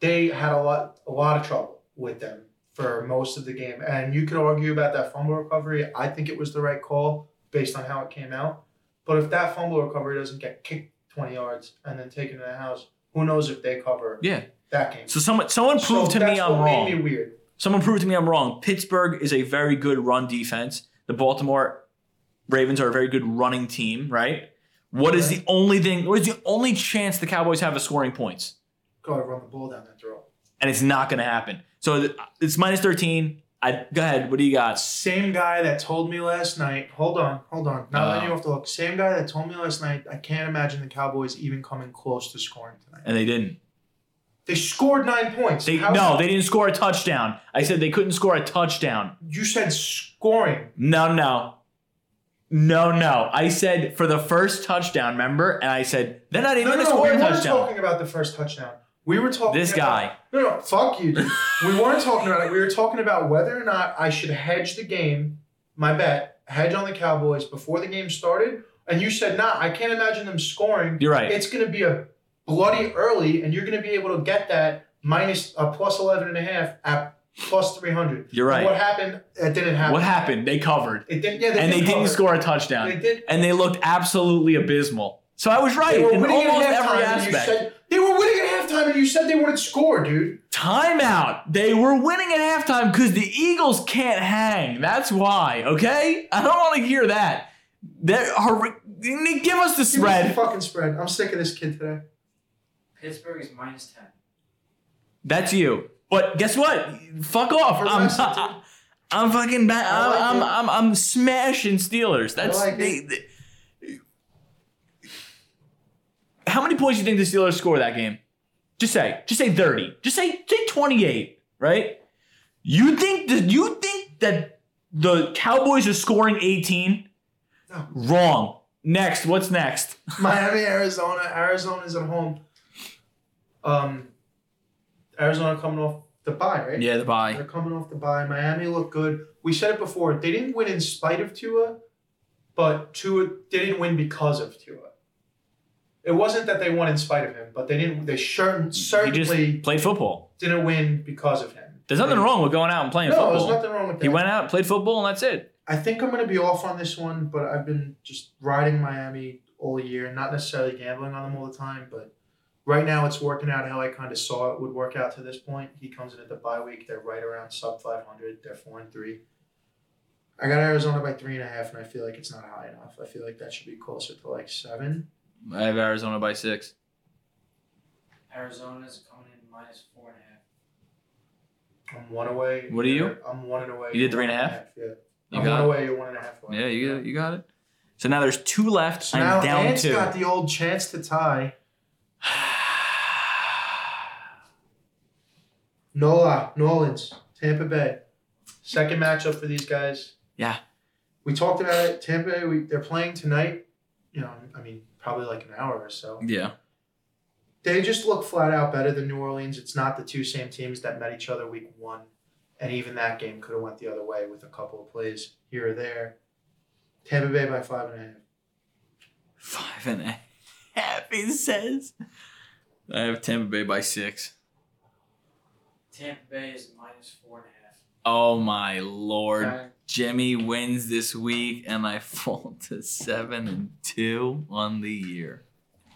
they had a lot a lot of trouble with them for most of the game. And you could argue about that fumble recovery. I think it was the right call based on how it came out. But if that fumble recovery doesn't get kicked 20 yards and then taken to the house, who knows if they cover Yeah. that game. So someone someone So proved to me I'm wrong. Me weird. Someone proved to me I'm wrong. Pittsburgh is a very good run defense. The Baltimore Ravens are a very good running team, right? What is the only thing? What is the only chance the Cowboys have of scoring points? Go ahead, run the ball down that throat. And it's not going to happen. So it's minus 13. I go ahead. What do you got? Same guy that told me last night. Hold on, hold on. Not Uh. letting you off the hook. Same guy that told me last night. I can't imagine the Cowboys even coming close to scoring tonight. And they didn't. They scored nine points. They How- no, they didn't score a touchdown. I said they couldn't score a touchdown. You said scoring. No, no. No, no. I said for the first touchdown, remember? And I said they're not even No, no, going to score We a touchdown. talking about the first touchdown. We were talking. This about- guy. No, no. Fuck you, dude. we weren't talking about it. We were talking about whether or not I should hedge the game. My bet, hedge on the Cowboys before the game started. And you said, nah, I can't imagine them scoring. You're right. It's going to be a bloody early, and you're going to be able to get that minus a plus 11 and a half at plus 300. You're right. And what happened? It didn't happen. What happened? They covered. It didn't. Yeah, they And they did didn't score a touchdown. They did. And they looked absolutely abysmal. So I was right in almost every aspect. said they were winning halftime, and you said they wouldn't score, dude. Timeout. They were winning at halftime because the Eagles can't hang. That's why. Okay, I don't want to hear that. They're hor- give us the Give me the spread. fucking spread. I'm sick of this kid today. Pittsburgh is minus 10. That's you. But guess what? Fuck off. I'm, less. I'm fucking. Ba- I like I'm. I'm, I'm. I'm smashing Steelers. That's. like they, it. they- how many points do you think the Steelers score that game? Just say. Just say thirty. Just say. Say twenty-eight. Right? You think that? You think that the Cowboys are scoring eighteen? No. Wrong. Next. What's next? Miami, Arizona. Arizona's at home. Um, Arizona coming off the bye, right? Yeah, the bye. They're coming off the bye. Miami looked good. We said it before. They didn't win in spite of Tua, but Tua they didn't win because of Tua. It wasn't that they won in spite of him, but they didn't. They certainly played football. didn't win because of him. There's nothing They- wrong with going out and playing No, football. there's nothing wrong with that. He went out, played football, and that's it. I think I'm going to be off on this one, but I've been just riding Miami all year, not necessarily gambling on them all the time, but right now it's working out how I kind of saw it would work out to this point. He comes in at the bye week; they're right around sub 500. They're four and three. I got Arizona by three and a half, and I feel like it's not high enough. I feel like that should be closer to like seven. I have Arizona by six. Arizona's coming in minus four and a half. I'm one away. What are you? I'm one and away. You did three and a One half? Yeah. You I'm got one it? away. You're one and a half away. Yeah, you got, you got it. So now there's two left. So I'm now down Ant's two. got the old chance to tie. Nola, Nolans, Tampa Bay. Second matchup for these guys. Yeah. We talked about it. Tampa Bay, we, they're playing tonight. You know, I mean, probably like an hour or so. yeah. They just look flat out better than New Orleans. It's not the two same teams that met each other week one. And even that game could have went the other way with a couple of plays here or there. Tampa Bay by five and a half. Five and a half, he says. I have Tampa Bay by six. Tampa Bay is minus four and a half. Oh my lord. Okay. Jimmy wins this week and I fall to seven and two on the year.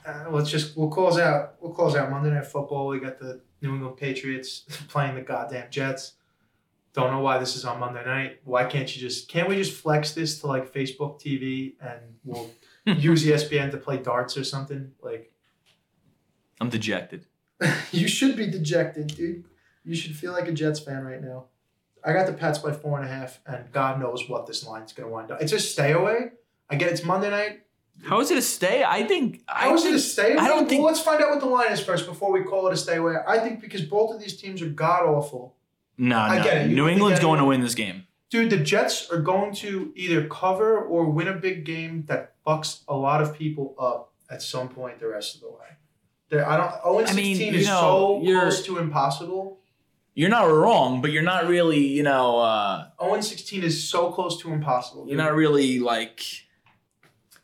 Uh, let's just we'll close out. We'll close out Monday Night Football. We got the New England Patriots playing the goddamn Jets. Don't know why this is on Monday night. Why can't you just can't we just flex this to like Facebook TV and we'll use ESPN to play darts or something? Like I'm dejected. you should be dejected, dude. You should feel like a Jets fan right now. I got the Pats by four and a half, and God knows what this line's gonna wind up. It's a stay away. I get it's Monday night. How is it a stay? I think I How is it think, a stay away? I don't think- Well, let's find out what the line is first before we call it a stay away. I think because both of these teams are god awful. No, I no. get it. You New England's going to win this game. Dude, the Jets are going to either cover or win a big game that fucks a lot of people up at some point the rest of the way. They're, I don't. 0 I mean, 16 is know, so close to impossible. You're not wrong, but you're not really, you know, uh 0 16 is so close to impossible. you're not really like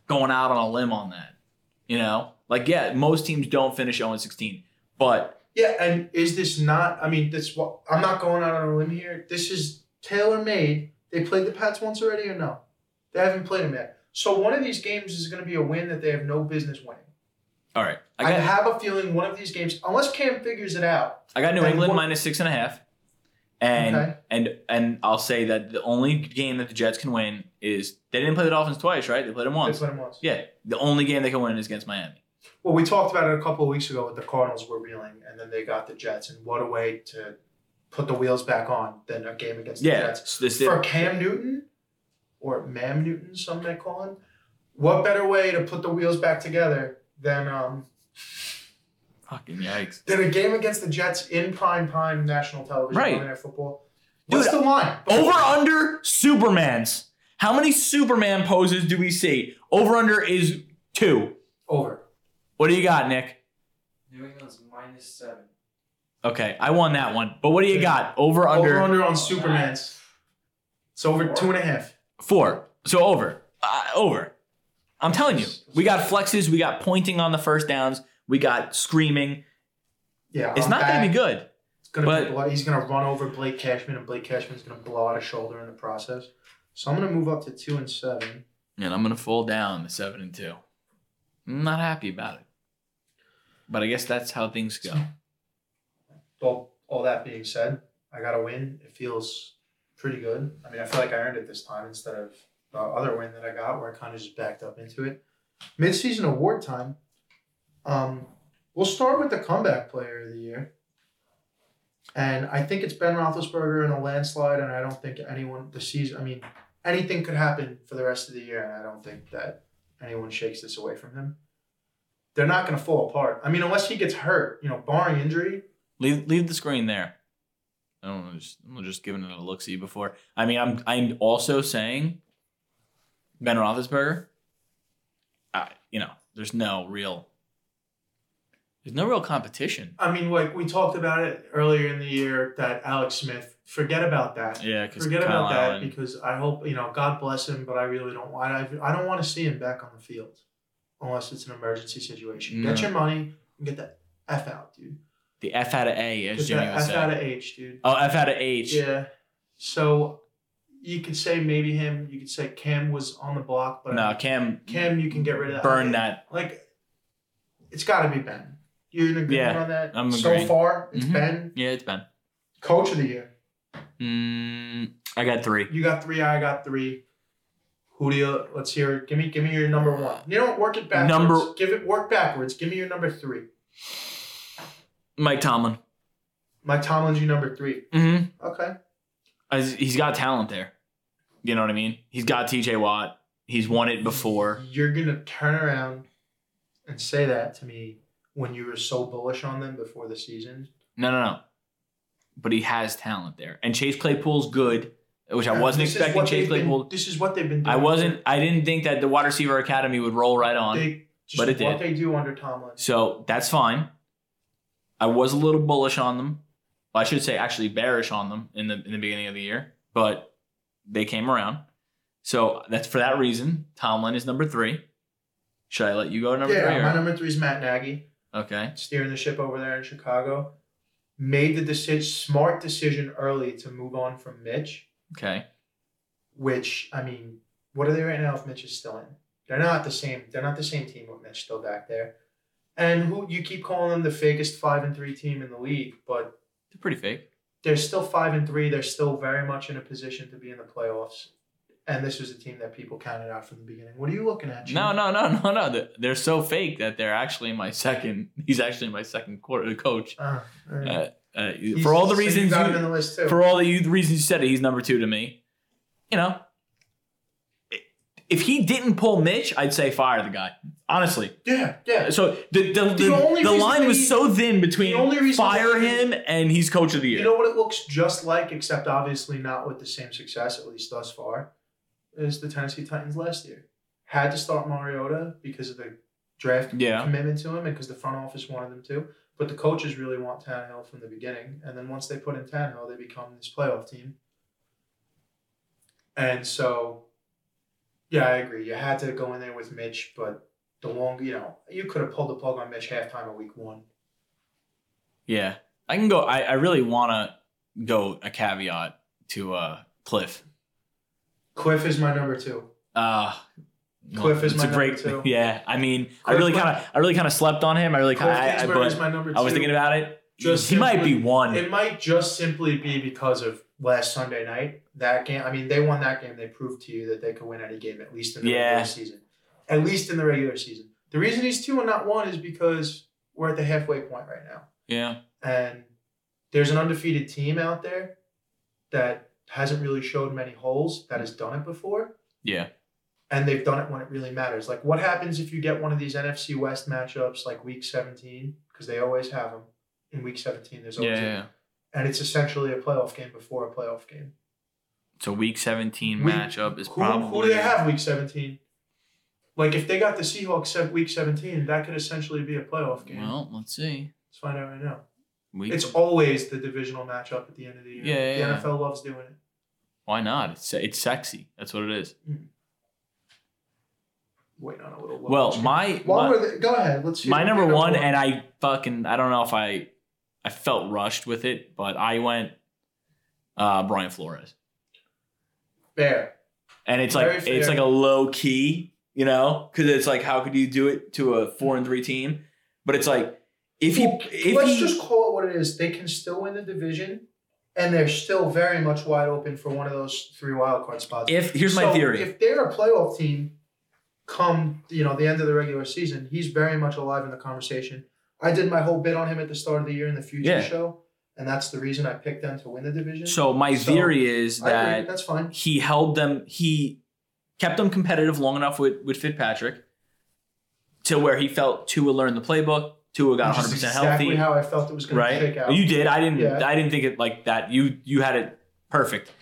going out on a limb on that. You know? Like yeah, most teams don't finish 0 16. But Yeah, and is this not? I mean, this I'm not going out on a limb here. This is tailor made. They played the Pats once already, or no? They haven't played them yet. So one of these games is going to be a win that they have no business winning. All right. I I, have a feeling one of these games, unless Cam figures it out. I got New England what- minus six and a half. And Okay. and and I'll say that the only game that the Jets can win is they didn't play the Dolphins twice, right? They played them once. They played them once. Yeah, the only game they can win is against Miami. Well, we talked about it a couple of weeks ago with the Cardinals were reeling, and then they got the Jets, and what a way to put the wheels back on than a game against the Yeah, Jets. this For Cam Newton, or Mam Newton, some may call him, what better way to put the wheels back together than um fucking yikes. than a game against the Jets in prime time national television Right. Monday Night Football? Dude, What's the line? Over under Supermans. How many Superman poses do we see? Over under is two. Over. What do you got, Nick? New England's minus seven. Okay, I won that one. But what do you got? Over Over under under on Superman's. It's over two and a half. four. So over. Uh, over. I'm telling you, we got flexes, we got pointing on the first downs, we got screaming. Yeah, It's I'm not going to be good. It's gonna But- be blood. He's gonna run over Blake Cashman, and Blake Cashman's gonna blow out a shoulder in the process. So I'm gonna move up to two and seven. And I'm going to fall down to seven and two. I'm not happy about it. But I guess that's how things go. Well, all that being said, I got a win. It feels pretty good. I mean, I feel like I earned it this time instead of the other win that I got, where I kind of just backed up into it. Mid-season award time. Um, we'll start with the comeback player of the year. And I think it's Ben Roethlisberger in a landslide, and I don't think anyone the season. I mean, anything could happen for the rest of the year, and I don't think that anyone shakes this away from him. They're not going to fall apart. I mean, unless he gets hurt, you know, barring injury. Leave leave the screen there. I don't know. Just, I'm just giving it a look see before. I mean, I'm I'm also saying Ben Roethlisberger. I, you know, there's no real. There's no real competition. I mean, like we talked about it earlier in the year that Alex Smith. Forget about that. Yeah, because Forget Kyle about that because I hope you know. God bless him, but I really don't want. I, I don't want to see him back on the field, unless it's an emergency situation. Get mm. your money and get the f out, dude. the F out of A, as Jimmy would f out of H, dude. oh, F out of H. Yeah. So you could say maybe him. You could say Cam was on the block, but No, Cam, Cam, you can get rid of that. burn that. Like, it's got to be Ben. You're in agreement Yeah, on that? I'm so agreeing. far, it's Mhm. Ben, Yeah, it's Ben. coach of the year. Mm, I got three. You got three. I got three. Who do you? Let's hear. it. Give me. Give me your number one. You don't work it backwards. Number- Give it. Work backwards. Give me your number three. Mike Tomlin. Mike Tomlin's your number three. Mm-hmm. Okay. He's got talent there. You know what I mean? He's got T.J. Watt. He's won it before. You're gonna turn around and say that to me when you were so bullish on them before the season. No, no, no. But he has talent there, and Chase Claypool's good, which I wasn't This expecting. Chase they've been- Claypool. this is what they've been doing. I wasn't. I didn't think that the wide receiver academy would roll right on. They, but it what did. they do under Tomlin. So that's fine. I was a little bullish on them. Well, I should say actually bearish on them in the in the beginning of the year, but they came around. So that's for that reason. Tomlin is number three. Should I let you go to number yeah, three? my number three is Matt Nagy, Okay. steering the ship over there in Chicago. Made the decision, smart decision early to move on from Mitch. Okay. Which I mean, what are they right now if Mitch is still in? They're not the same. They're not the same team with Mitch still back there. And who you keep calling them the fakest five and three team in the league, but They're pretty fake. They're still five and three. They're still very much in a position to be in the playoffs. And this was a team that people counted out from the beginning. What are you looking at? Chief? No, no, no, no, no. They're- so fake that they're actually my second. He's actually my second quarter coach. Uh, right. Uh, uh, for all the so reasons you, in the list too. for all the you- reasons you said it, he's number two to me. You know, if he didn't pull Mitch, I'd say fire the guy. Honestly. yeah, yeah. So the the, the, The the line was he- so thin between fire him and he's coach of the year. You know what it looks just like, except obviously not with the same success, at least thus far, is the Tennessee Titans last year. Had to start Mariota because of the draft Yeah. commitment to him and because the front office wanted them to. But the coaches really want Tannehill from the beginning. And then once they put in Tannehill, they become this playoff team. And so, yeah, I agree. You had to go in there with Mitch, but the long, you know, you could have pulled the plug on Mitch halftime of week one. yeah, I can go. I, I really want to go a caveat to uh Kliff. Kliff is my number two. Uh Kliff is it's my a great. number two. Yeah, I mean, I really kind of, I really kind of slept on him. I really kind of, Kingsbury is my number two. I was thinking about it. Just he might be one. It might just simply be because of last Sunday night. That game, I mean, they won that game. They proved to you that they could win any game, at least in the Yeah. regular season. At least in the regular season. The reason he's two and not one is because we're at the halfway point right now. yeah, And there's an undefeated team out there that hasn't really showed many holes, that has done it before. yeah, And they've done it when it really matters. Like, what happens if you get one of these NFC West matchups like week 17? Because they always have them. In week 17, there's yeah, always yeah. and it's essentially a playoff game before a playoff game. So week seventeen We- matchup is Who, probably who do they have week seventeen? Like if they got the Seahawks at week seventeen, that could essentially be a playoff game. Well, let's see. Let's find out right now. Week, It's always the divisional matchup at the end of the year. Yeah, yeah, the yeah. NFL loves doing it. why not? It's it's sexy. That's what it is. Wait on a little. look. Well, my my, we're go ahead. Let's see. my what number your one, and I fucking I don't know if I I felt rushed with it, but I went uh Brian Flores. Bear. and it's Very like it's like a low key, you know, because it's like how could you do it to a four and three team? But it's like if he Well, if let's he just call it what it is. They can still win the division, and they're still very much wide open for one of those three wild card spots. if here's my theory, If they're a playoff team, come you know the end of the regular season, he's very much alive in the conversation. I did my whole bit on him at the start of the year in the future Yeah. show, and that's the reason I picked them to win the division. so my So, theory is that That's fine. he held them he kept them competitive long enough with with Fitzpatrick to where he felt Tua learned the playbook. Tua got Which 100 is percent exactly healthy. how I felt it was going to shake out. You did. I didn't. Yeah. I didn't think it like that. You you had it perfect.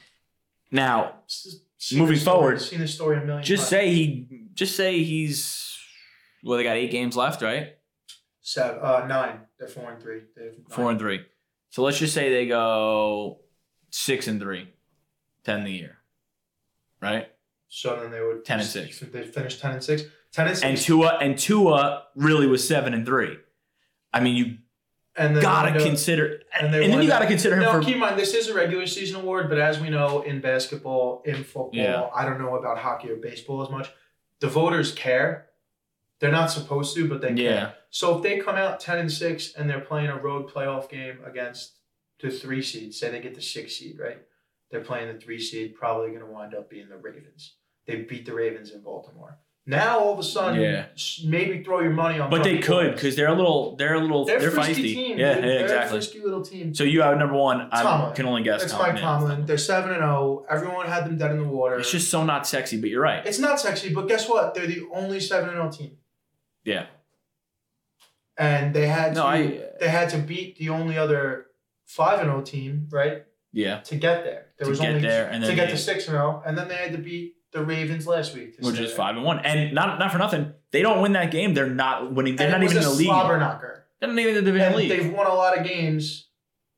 Now, seen Moving story- forward, seen the story a million just times. say he. Just say he's. Well, they got eight games left, right? Seven, uh, nine. They're four and three. Four and three. So let's just say they go six and three, ten the year, right? So then they would 10 and six. They finished ten and six. Ten and six. And Tua and Tua really was seven and three. I mean, you and then gotta consider, and, and then you gotta consider him Now, for. keep in mind, this is a regular season award, but as we know in basketball, in football, Yeah. I don't know about hockey or baseball as much. The voters care. They're not supposed to, but they Yeah. care. So if they come out ten and six and they're playing a road playoff game against the three seed, say they get the six seed, right? They're playing the three seed, probably going to wind up being the Ravens. They beat the Ravens in Baltimore. Now all of a sudden, Yeah. maybe throw your money on. But they could because they're a little. They're a little. they're, They're, feisty. team. yeah, yeah, they're exactly. A frisky little team. So you have number one. I can only guess. It's Tomlin, Mike. Tomlin. They're seven and zero. Everyone had them dead in the water. It's just so not sexy, but you're right. It's not sexy, but guess what? They're the only seven and zero team, Yeah. and they had No, to I- they had to beat the only other five and zero team, right, Yeah. to get there. There To was get only there, and to get they- to six and zero, and then they had to beat the Ravens last week, Which is five and one, and not not for nothing. They don't win that game. They're not winning. They're And not it even in the league. slobber knocker. They're not even in the division And league. they've won a lot of games.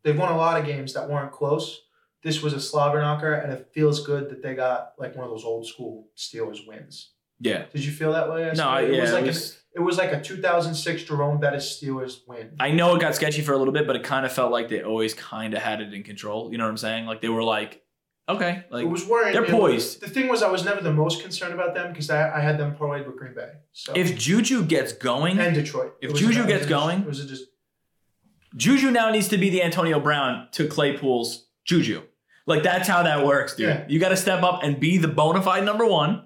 They've won a lot of games that weren't close. This was a slobber knocker, and it feels good that they got like one of those old school Steelers wins. Yeah. Did you feel that way? No, yesterday? I, it yeah, was it like was- A, it was like a 2006 Jerome Bettis Steelers win. I know it got sketchy for a little bit, but it kind of felt like they always kind of had it in control. You know what I'm saying? Like they were like, okay, like it was worrying. they're poised. The thing was, I was never the most concerned about them because I, I had them parlayed with Green Bay. So if Juju gets going, and Detroit. if Juju gets it was- going- it just Juju now needs to be the Antonio Brown to Claypool's Juju. Like that's how that works, dude. Yeah. You got to step up and be the bona fide number one,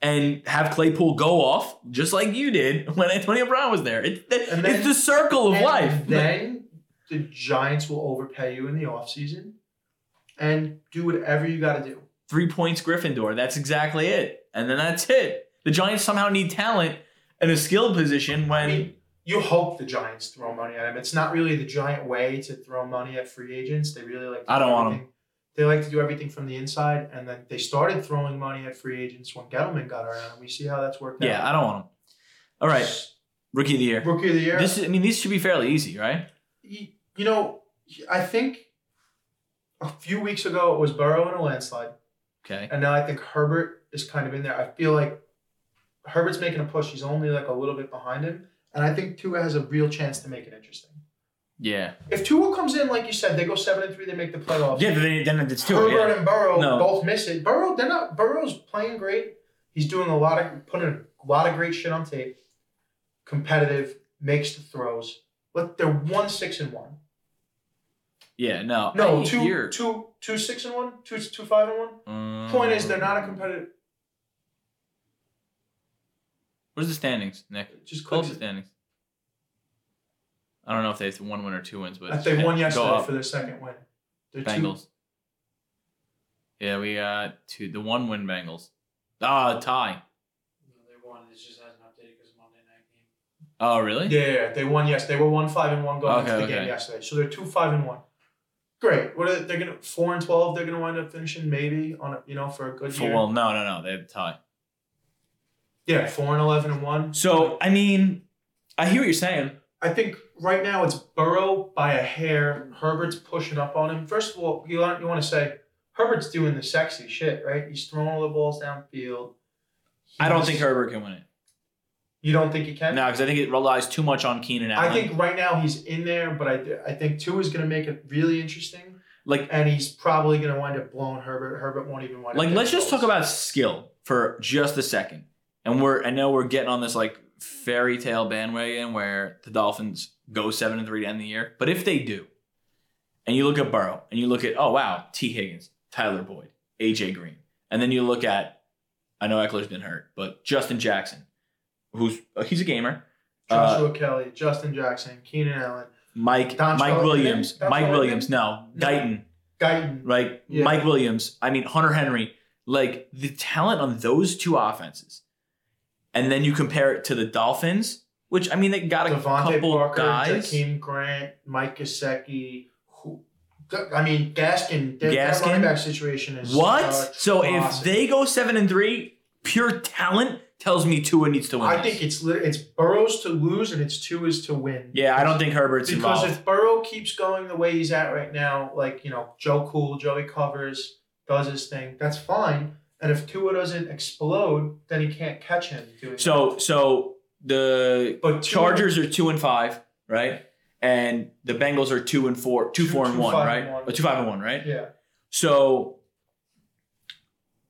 and have Claypool go off just like you did when Antonio Brown was there. It's the, then- it's the circle of life. Then the Giants will overpay you in the offseason and do whatever you got to do. Three points Gryffindor. That's exactly it. And then that's it. The Giants somehow need talent in a skilled position when I mean, you hope the Giants throw money at him. It's not really the Giant way to throw money at free agents. They really like. To I don't do want 'em. everything- They like to do everything from the inside, and then they started throwing money at free agents when Gettleman got around, and we see how that's worked yeah, out. Yeah, I don't want them. All right, rookie of the year. Rookie of the year. This is, I mean, these should be fairly easy, right? you, you know, I think a few weeks ago it was Burrow in a landslide, Okay. and now I think Herbert is kind of in there. I feel like Herbert's making a push. He's only like a little bit behind him, and I think Tua has a real chance to make it interesting. Yeah. If Tua comes in, like you said, they go seven and three, they make the playoffs. Yeah, then, then it's two. Herbert Yeah. and Burrow No. both miss it. Burrow, they're not. Burrow's playing great. He's doing a lot of putting a lot of great shit on tape. Competitive, makes the throws. But they're one six and one. Yeah. No. No, I two, hear- two, two six and one, two, two five and one. Um, Point is, they're not a competitive. Where's the standings, Nick? Just Close click. the standings. I don't know if they have one win or two wins, but If they won go yesterday for their second win. They're two- Bengals. Yeah, we got two. The one win Bengals. Ah, tie. No, they won. It just hasn't updated because Monday night game. Oh, really? Yeah, yeah, yeah, they won. Yes, they were one five and one going Okay, into the okay. game yesterday. So they're two five and one. Great. What are they, they're gonna four and twelve? They're gonna wind up finishing maybe on a, you know for a good For, year. well, no, no, no. They have a tie. Yeah, four and eleven and one. So I mean, I hear what you're saying. I think right now it's Burrow by a hair. Herbert's pushing up on him. First of all, you want, you want to say Herbert's doing the sexy shit, right? He's throwing all the balls downfield. I don't think Herbert can win it. You don't think he can? No, because I think it relies too much on Keenan Allen. I think right now he's in there, but I, I think Tua is going to make it really interesting, like and he's probably going to wind up blowing Herbert. Herbert won't even wind up. like getting let's just close. talk about skill for just a second. And we're I know we're getting on this like fairy tale bandwagon where the Dolphins go seven and three to end the year. But if they do, and you look at Burrow and you look at oh wow, Tee Higgins, Tyler Boyd, AJ Green, and then you look at I know Ekeler's been hurt, but Justin Jackson, who's uh, he's a gamer. Uh, Joshua Kelley, Justin Jackson, Keenan Allen, Mike Dontrell Mike? Williams, Mike Williams, no, No. Guyton, Guyton. right? Yeah. Mike Williams. I mean Hunter Henry. Like the talent on those two offenses, and then you compare it to the Dolphins, which I mean they got a DeVante couple Parker, guys. Jakeem Grant, Mike Gesicki. Who, I mean Gaskin. Their, their running back situation is What? uh, so if they go seven and three, pure talent tells me Tua needs to win. I this. think it's it's Burrows to lose and it's two is to win. yeah, I don't think Herbert's because involved. if Burrow keeps going the way he's at right now, like you know Joe Cool, Joey covers, does his thing, that's fine. And if Tua doesn't explode, then he can't catch him doing. so so the but Tua- Chargers are two and five, right? And the Bengals are two and four, two, Two- four and one, right? and one. Or two five and one, right? yeah, So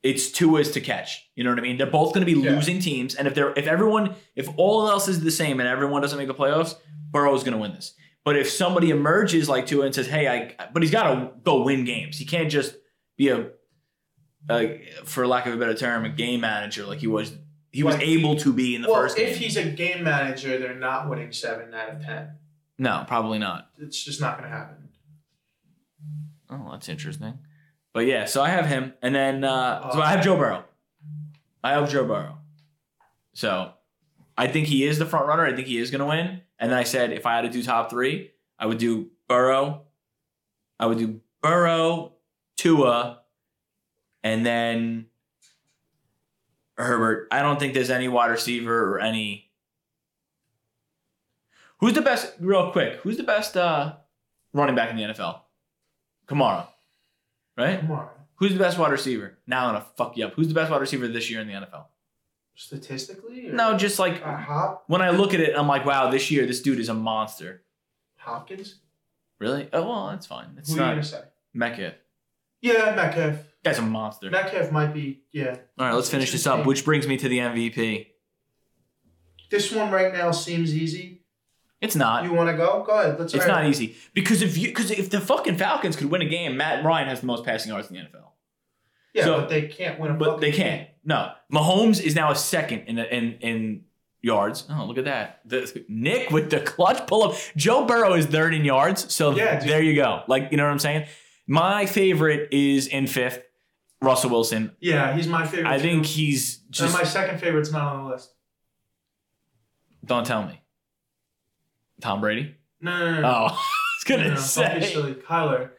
it's two ways to catch. You know what I mean? They're both going to be Yeah. losing teams, and if they're if everyone if all else is the same and everyone doesn't make the playoffs, Burrow's going to win this. But if somebody emerges like Tua and says, "Hey, I," but he's got to go win games. He can't just be a, a, for lack of a better term, a game manager like he was he was able to be in the well, first game. if he's a game manager, they're not winning seven out of ten. no, probably not. It's just not going to happen. Oh, that's interesting. But yeah, so I have him, and then uh, so I have Joe Burrow. I have Joe Burrow. So I think he is the front runner. I think he is going to win. And then I said if I had to do top three, I would do Burrow. I would do Burrow, Tua, and then Herbert. I don't think there's any wide receiver or any. Who's the best? Real quick, who's the best uh, running back in the NFL? Kamara, right? Come on. Who's the best wide receiver? Now I'm gonna fuck you up. Who's the best wide receiver this year in the NFL? Statistically? No, just like when I look at it, I'm like, wow, this year this dude is a monster. Hopkins? Really? Oh well, that's fine. It's Who are you gonna say? Metcalf. Yeah, Metcalf. Guy's a monster. Metcalf might be, yeah. All right, let's finish this up, which brings me to the MVP. This one right now seems easy. It's not. You want to go? Go ahead. Let's It's not easy because if you because if the fucking Falcons could win a game, Matt Ryan has the most passing yards in the NFL. Yeah, So- but they can't win a But they game. can't. No, Mahomes is now a second in in in yards. Oh, look at that. The, Nick with the clutch pull up. Joe Burrow is third in yards. So Yeah, there you go. Like you know what I'm saying. My favorite is in fifth, Russell Wilson. Yeah, he's my favorite. I think too. he's and my second favorite's not on the list. don't tell me. Tom Brady. No, no, no. no. Oh, I was gonna no, no, say. Silly. Kyler.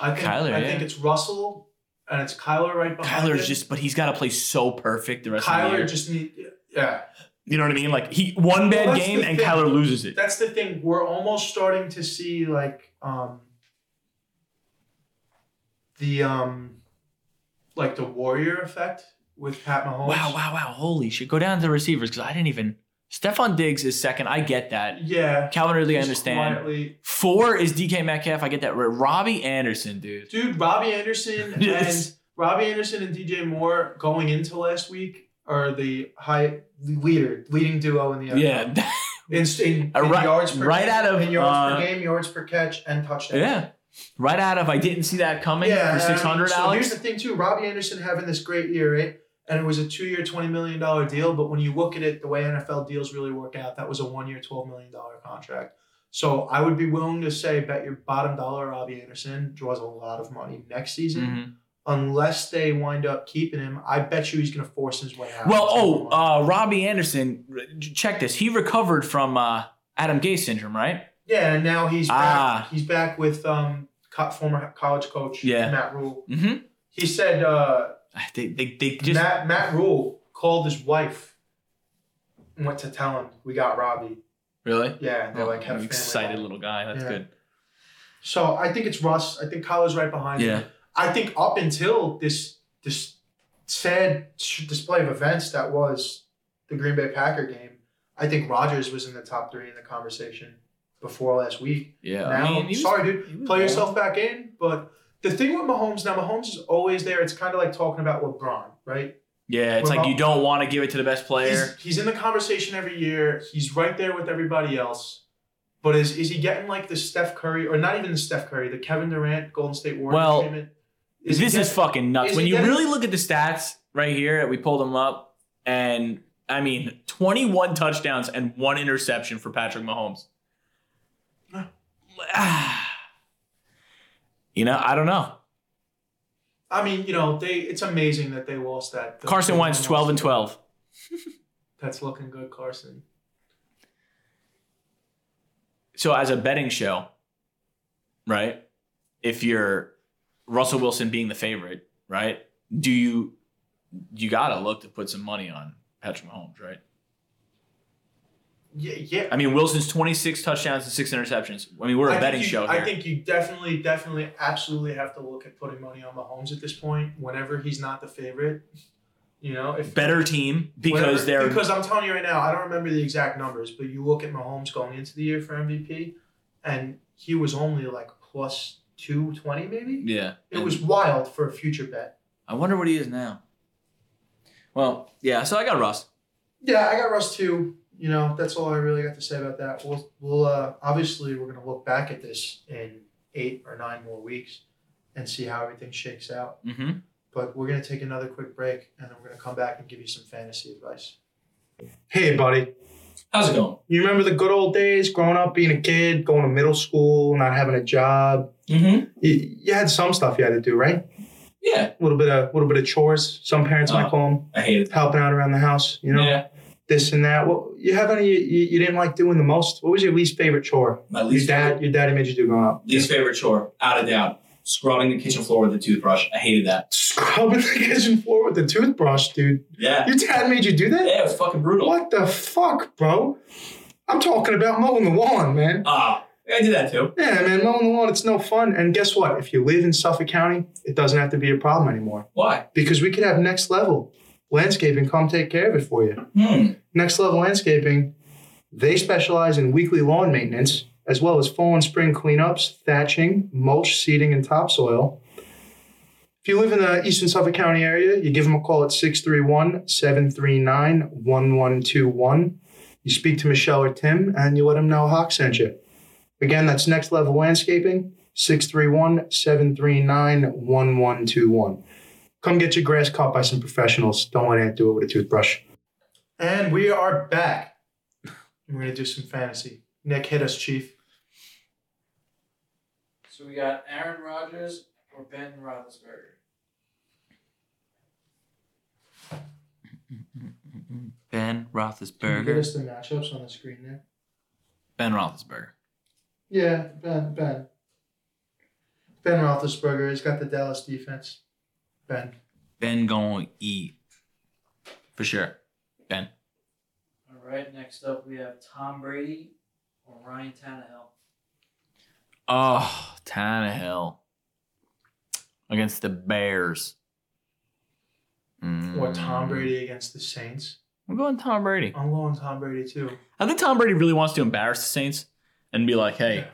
I think, Kyler, I yeah. think it's Russell and it's Kyler right behind Kyler's him. just, but he's got to play so perfect the rest of the Kyler year. just need. Yeah, you know what I mean? Like he one bad Well, game and thing. Kyler loses it. that's the thing. We're almost starting to see like um the um like the warrior effect with Pat Mahomes. Wow, wow, wow! Holy shit! Go down to the receivers because I didn't even. Stefon Diggs is second. I get that. Yeah. Calvin Ridley, I understand. Quietly. Four is DK Metcalf. I get that. Robby Anderson, dude. Dude, Robby Anderson Yes. and Robby Anderson and DJ Moore going into last week are the high leader leading duo in the NFL. Yeah, In, in, in right- yards per right game, out of, in yards uh, per game, yards per catch, and touchdowns. yeah. Right out of I didn't see that coming Yeah, for six hundred. Six so Alex. here's the thing too: Robby Anderson having this great year, right? And it was a two-year, twenty million dollar deal. But when you look at it, the way NFL deals really work out, that was a one-year, twelve million dollar contract. So I would be willing to say, bet your bottom dollar Robby Anderson draws a lot of money next season. Mhm. Unless they wind up keeping him, I bet you he's going to force his way out. Well, oh, uh, Robby Anderson. Check this. He recovered from uh, Adam Gase syndrome, right? yeah, and now he's back. Ah. He's back with um former college coach Yeah. Matt Rhule. Mm-hmm. He said uh, They, they, they just Matt Matt Rhule called his wife and went to tell him we got Robbie. really. Yeah, they're oh, like had Oh, excited little guy. That's Yeah. good. So I think it's Russ. I think Kyler's right behind Yeah. him. I think up until this this sad display of events that was the Green Bay Packer game, I think Rodgers was in the top three in the conversation before last week. Yeah. now, I mean, was- sorry, dude, play balling. yourself back in. But the thing with Mahomes now, Mahomes is always there. It's kind of like talking about LeBron, right? Yeah, it's We're like you don't want to give it to the best player. He's, he's in the conversation every year. He's right there with everybody else. But is is he getting like the Steph Curry or not even the Steph Curry, the Kevin Durant Golden State Warriors Well, treatment? this he is fucking nuts. is When you getting- really look at the stats right here, we pulled them up, and I mean, 21 touchdowns and one interception for Patrick Mahomes. Ah. You know, I don't know. I mean, you know, they it's amazing that they lost that. Carson they Wentz, 12 and 12. That's looking good, Carson. So, as a betting show, right? If you're Russell Wilson being the favorite, right? Do you you gotta look to put some money on Patrick Mahomes, right? Yeah, yeah. I mean, Wilson's 26 touchdowns and six interceptions. I mean, we're a I betting you- show here. I think you definitely, definitely, absolutely have to look at putting money on Mahomes at this point. Whenever he's not the favorite, you know, if Better team because Whatever- they're because I'm telling you right now, I don't remember the exact numbers, but you look at Mahomes going into the year for MVP, and he was only like plus two twenty, maybe. yeah. It was wild for a future bet. I wonder what he is now. Well, yeah. So I got Russ. Yeah, I got Russ too. You know, that's all I really got to say about that. We'll, we'll uh, obviously we're gonna look back at this in eight or nine more weeks and see how everything shakes out. Mm-hmm. But we're gonna take another quick break, and then we're gonna come back and give you some fantasy advice. Hey, buddy. How's it going? You remember the good old days growing up, being a kid, going to middle school, not having a job? Mm-hmm. You, you had some stuff you had to do, right? Yeah. A little bit of little bit of chores. Some parents might Uh, call them I hate it. helping out around the house. You know, Yeah. This and that. What you have any you, you didn't like doing the most? What was your least favorite chore? My least Your dad, favorite, your daddy made you do growing up. least favorite chore, out of doubt, scrubbing the kitchen floor with a toothbrush. I hated that. Scrubbing the kitchen floor with the toothbrush, dude. Yeah. Your dad made you do that? Yeah, it was fucking brutal. What the fuck, bro? I'm talking about mowing the lawn, man. Ah, I did that too. Yeah, man, mowing the lawn, it's no fun. And guess what? If you live in Suffolk County, it doesn't have to be a problem anymore. Why? Because we could have next level landscaping come take care of it for you. Hmm. Next level landscaping, they specialize in weekly lawn maintenance, as well as fall and spring cleanups, thatching, mulch, seeding, and topsoil. If you live in the Eastern Suffolk County area, you give them a call at 631 739 1121. You speak to Michelle or Tim, and you let them know Hawk sent you. Again, that's Next Level Landscaping, 631 739 1121. Come get your grass cut by some professionals. Don't let Ant do it with a toothbrush. And we are back. We're going to do some fantasy. Nick, hit us, Chief. So we got Aaron Rodgers or Ben Roethlisberger. Ben Can you get us the matchups on the screen there? Ben Roethlisberger. Yeah, Ben. Ben. Ben Roethlisberger. He's got the Dallas defense. Ben. Ben going to eat. For sure. Ben. All right. Next up, we have Tom Brady or Ryan Tannehill. Oh, Tannehill. Against the Bears. Or Tom Mm. Brady against the Saints. I'm going Tom Brady. I'm going Tom Brady too. I think Tom Brady really wants to embarrass the Saints and be like, hey, Yeah.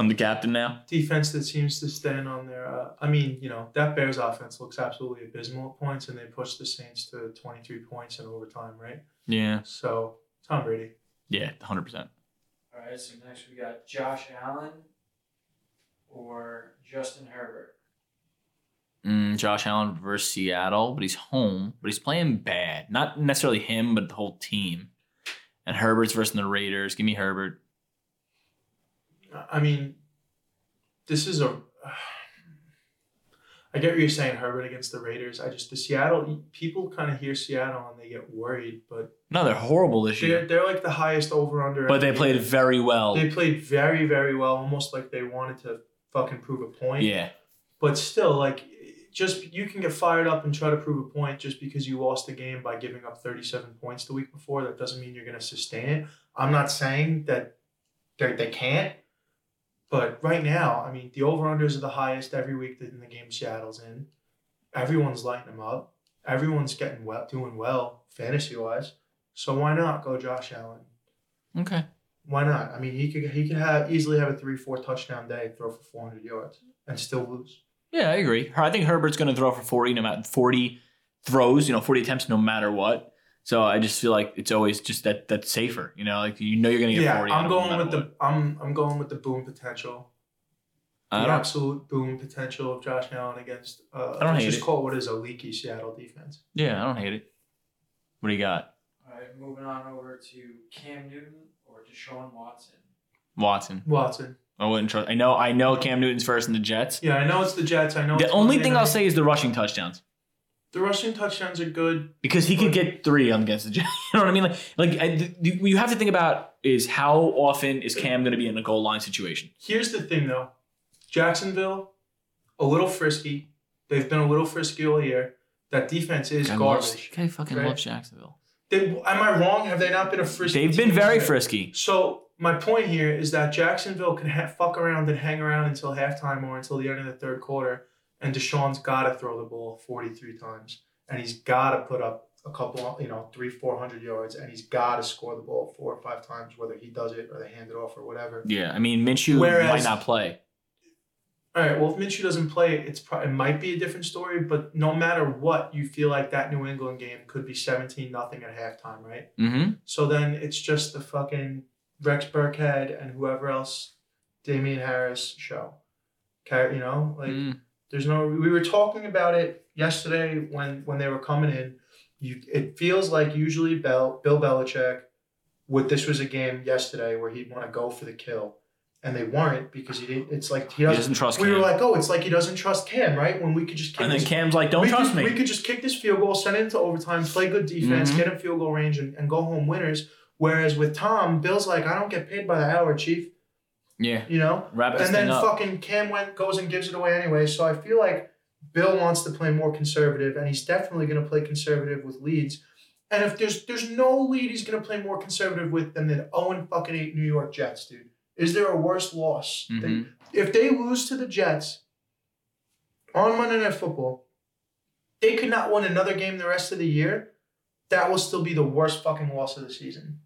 I'm the captain now. Defense that seems to stand on their. Uh, I mean, you know, that Bears offense looks absolutely abysmal at points, and they pushed the Saints to 23 points in overtime, right? Yeah. So, Tom Brady. Yeah, 100%. All right. So next we got Josh Allen or Justin Herbert. Mm, Josh Allen versus Seattle, but he's home, but he's playing bad. Not necessarily him, but the whole team. And Herbert's versus the Raiders. Give me Herbert. I mean, this is a. I get what you're saying, Herbert against the Raiders. I just the Seattle people kind of hear Seattle and they get worried, but No, they're horrible this they're year. they're like the highest over under. But they played very well. They played very very well, almost like they wanted to fucking prove a point. Yeah. But still, like, just you can get fired up and try to prove a point just because you lost the game by giving up 37 points the week before. That doesn't mean you're going to sustain it. I'm not saying that they they can't. But right now, I mean, the over unders are the highest every week that in the game Seattle's in. Everyone's lighting them up. Everyone's getting well, doing well fantasy wise. So why not go Josh Allen? Okay. Why not? I mean, he could he could have easily have a three four touchdown day, throw for 400 yards, and still lose. Yeah, I agree. I think Herbert's going to throw for 40, no matter 40 throws, you know, 40 attempts no matter what. So I just feel like it's always just that that's safer, you know, like you know you're going to get Yeah, 40. out I'm of him no going matter with the I'm I'm going with the boom potential. I the absolute boom potential of Josh Allen against uh I don't hate just it. call what is a leaky Seattle defense. yeah, I don't hate it. What do you got? All right. Moving on over to Cam Newton or Deshaun Watson. Watson. Watson. I wouldn't trust. I know. I know Cam Newton's first in the Jets. Yeah, I know it's the Jets. I know The it's only Monday thing I'll say is the rushing touchdowns the rushing touchdowns are good. because he could get three against the Jets. You know what I mean? Like, like I, th- you have to think about is how often is Cam going to be in a goal line situation? Here's the thing though. Jacksonville, a little frisky. They've been a little frisky all year. That defense is Guy loves- garbage. Guy fucking right? loves Jacksonville. They, am I wrong? Have they not been a frisky? They've been very this frisky. So my point here is that Jacksonville can ha- fuck around and hang around until halftime or until the end of the third quarter, and Deshaun's got to throw the ball 43 times, and he's got to put up a couple, you know, three, four hundred yards, and he's got to score the ball four or five times, whether he does it or they hand it off or whatever. Yeah, I mean Minshew Whereas- might not play. All right, well, if Minshew doesn't play, it's pro- it might be a different story, but no matter what, you feel like that New England game could be 17 nothing at halftime, right? Mm-hmm. So then it's just the fucking Rex Burkhead and whoever else, Damien Harris show. Okay, you know, like Mm. There's no. We were talking about it yesterday when when they were coming in. You it feels like usually Bel, Bill Belichick, with this was a game yesterday where he'd want to go for the kill, and they weren't because he didn't. It's like he doesn't. he doesn't trust we Cam. were like, oh, it's like he doesn't trust Cam, right? When we could just kick and then this Cam's like, "Don't trust could, me." We could just kick this field goal, send it into overtime, play good defense, Mhm. get in field goal range, and, and go home winners. Whereas with Tom, Bill's like, I don't get paid by the hour, Chief. Yeah, You know. wrap and then up. fucking Cam went goes and gives it away anyway. So I feel like Bill wants to play more conservative, and he's definitely going to play conservative with leads. And if there's there's no lead, he's going to play more conservative with than the zero fucking eight New York Jets, dude. Is there a worse loss? They- Mhm. if they lose to the Jets on Monday Night Football, they could not win another game the rest of the year. That will still be the worst fucking loss of the season.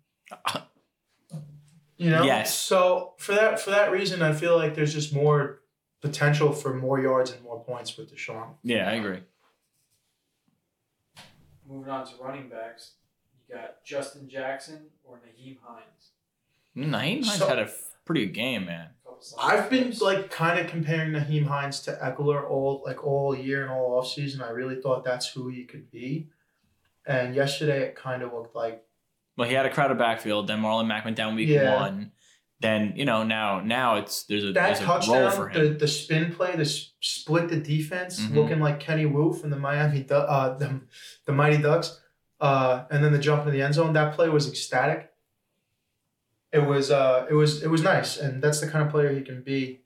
You know? Yes. So for that for that reason, I feel like there's just more potential for more yards and more points with Deshaun. Yeah, I agree. Moving on to running backs, you got Justin Jackson or Nyheim Hines. Nyheim Hines So- had a pretty good game, man. I've been like kind of comparing Nyheim Hines to Ekeler all like all year and all offseason. I really thought that's who he could be. And yesterday it kind of looked like Well, he had a crowded backfield. Then Marlon Mack went down week Yeah. one. Then you know now now it's there's a that there's a role for touchdown, him. the, the spin play, the split the defense, Mhm. looking like Kenny Wu from the Miami, uh, the, the Mighty Ducks, uh, and then the jump into the end zone. That play was ecstatic. It was, uh, it was, it was nice, and that's the kind of player he can be.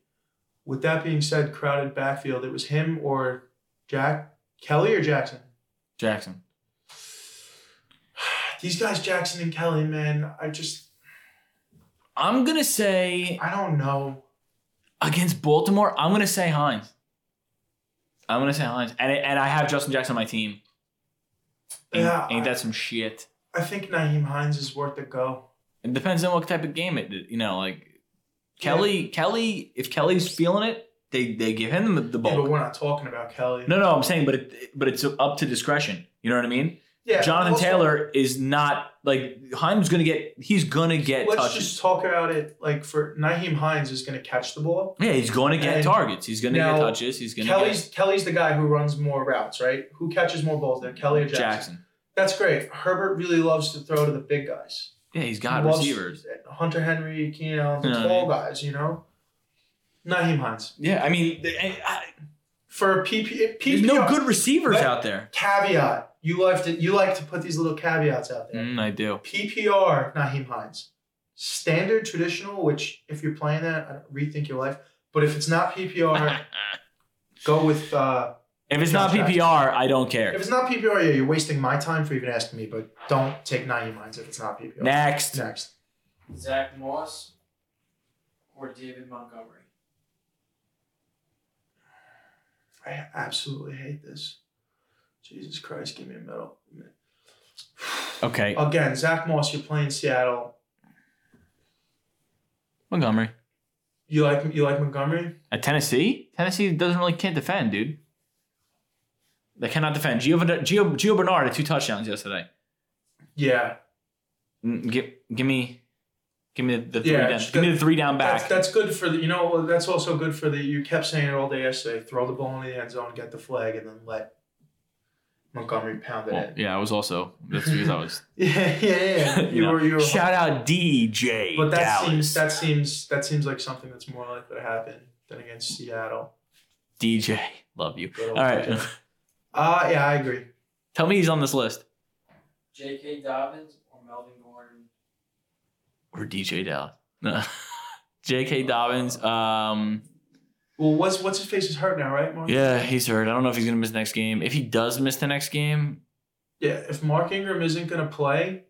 With that being said, crowded backfield. It was him or Jack Kelly or Jackson. Jackson. These guys, Jackson and Kelley, man, I just, I'm gonna say I don't know. against Baltimore. I'm gonna say Hines. I'm gonna say Hines, and and I have Justin Jackson on my team. Ain't, Yeah, ain't that some shit? I think Nyheim Hines is worth a go. It depends on what type of game it. You know, like Kelley. Kelley, if Kelley's feeling it, they they give him the, the Yeah, but we're not talking about Kelley. No, no, I'm saying, but it but it's up to discretion. You know what I mean? Yeah, Jonathan also- Taylor is not like Hines gonna get. He's gonna get Let's touches. just talk about it. Like for Nyheim Hines is going to catch the ball. yeah, he's going to get And targets. He's going to get touches. He's going to Kelley's Kelley's the guy who runs more routes, right? Who catches more balls there, Kelley or get Jackson? Jackson. That's great. Herbert really loves to throw to the big guys. Yeah, he's got He receivers. Hunter Henry, Keenan Allen, the Yeah. tall guys. You know, Nyheim Hines Yeah, I mean, I- I- for PP. there's no good receivers out there. caveat. You like to you like to put these little caveats out there. Mm, I do. PPR, Nyheim Hines. Standard, traditional, which if you're playing that, rethink your life. But if it's not PPR, go with. Uh, if it's not Josh Jackson. PPR, I don't care. if it's not PPR, yeah, you're wasting my time for even asking me. But don't take Nyheim Hines if it's not PPR. Next, Next. Zach Moss or David Montgomery. I absolutely hate this. Jesus Christ, give me a medal. okay, Again, Zach Moss, you're playing Seattle. Montgomery You like you like Montgomery? at Tennessee. Tennessee doesn't really can't defend, dude. They cannot defend. Gio, Gio, Gio Bernard had two touchdowns yesterday. Yeah. Mm, Give, give me, give me the, the three Yeah, down. it's Give me the three down back. That's, that's good for the you know that's also good for the you kept saying it all day yesterday. Throw the ball in the end zone, get the flag, and then let Montgomery pounded it Well, in. yeah, I was also that's because I was. Yeah, yeah, yeah. you You know, were you were shout out DJ But that Dallas. seems that seems that seems like something that's more likely to happen than against Seattle. DJ, love you. All right, DJ. Uh yeah, I agree. tell me he's on this list J.K. Dobbins or Melvin Gordon. or DJ Dallas. No. J.K. Dobbins. Um, Well, what's what's his face is hurt now, right? Mark? yeah, he's hurt. I don't know if he's gonna miss the next game. If he does miss the next game, Yeah. If Mark Ingram isn't gonna play,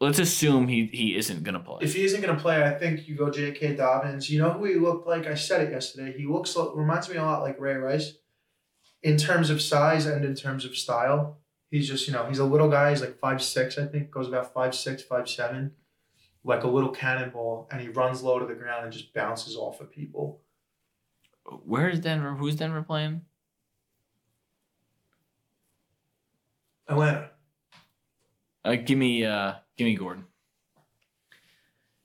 let's assume he he isn't gonna play. if he isn't gonna play, I think you go J.K. Dobbins. You know who he looked like? I said it yesterday. He looks reminds me a lot like Ray Rice, in terms of size and in terms of style. He's just you know he's a little guy. He's like five six, I think. Goes about five six, five seven, like a little cannonball, and he runs low to the ground and just bounces off of people. Where is Denver? Who's Denver playing? Atlanta. Uh, give me uh, give me Gordon.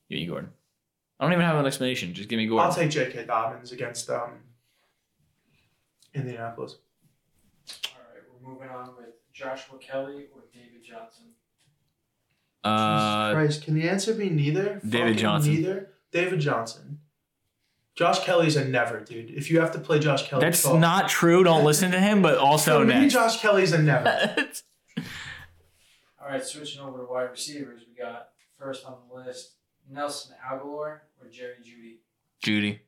Give me Gordon. I don't even have an explanation. Just give me Gordon. I'll take J.K. Dobbins against um, Indianapolis. All right, we're We're moving on with Joshua Kelley or David Johnson. Uh, Jesus Christ, can the answer be neither? David Fucking Johnson. Neither. David Johnson. Josh Kelley's a never, dude. If you have to play Josh Kelley, that's talk. not true. Don't listen to him. But also For me, next. Josh Kelley's a never. All right, switching over to wide receivers, we got first on the list Nelson Agholor or Jerry Jeudy. Jeudy.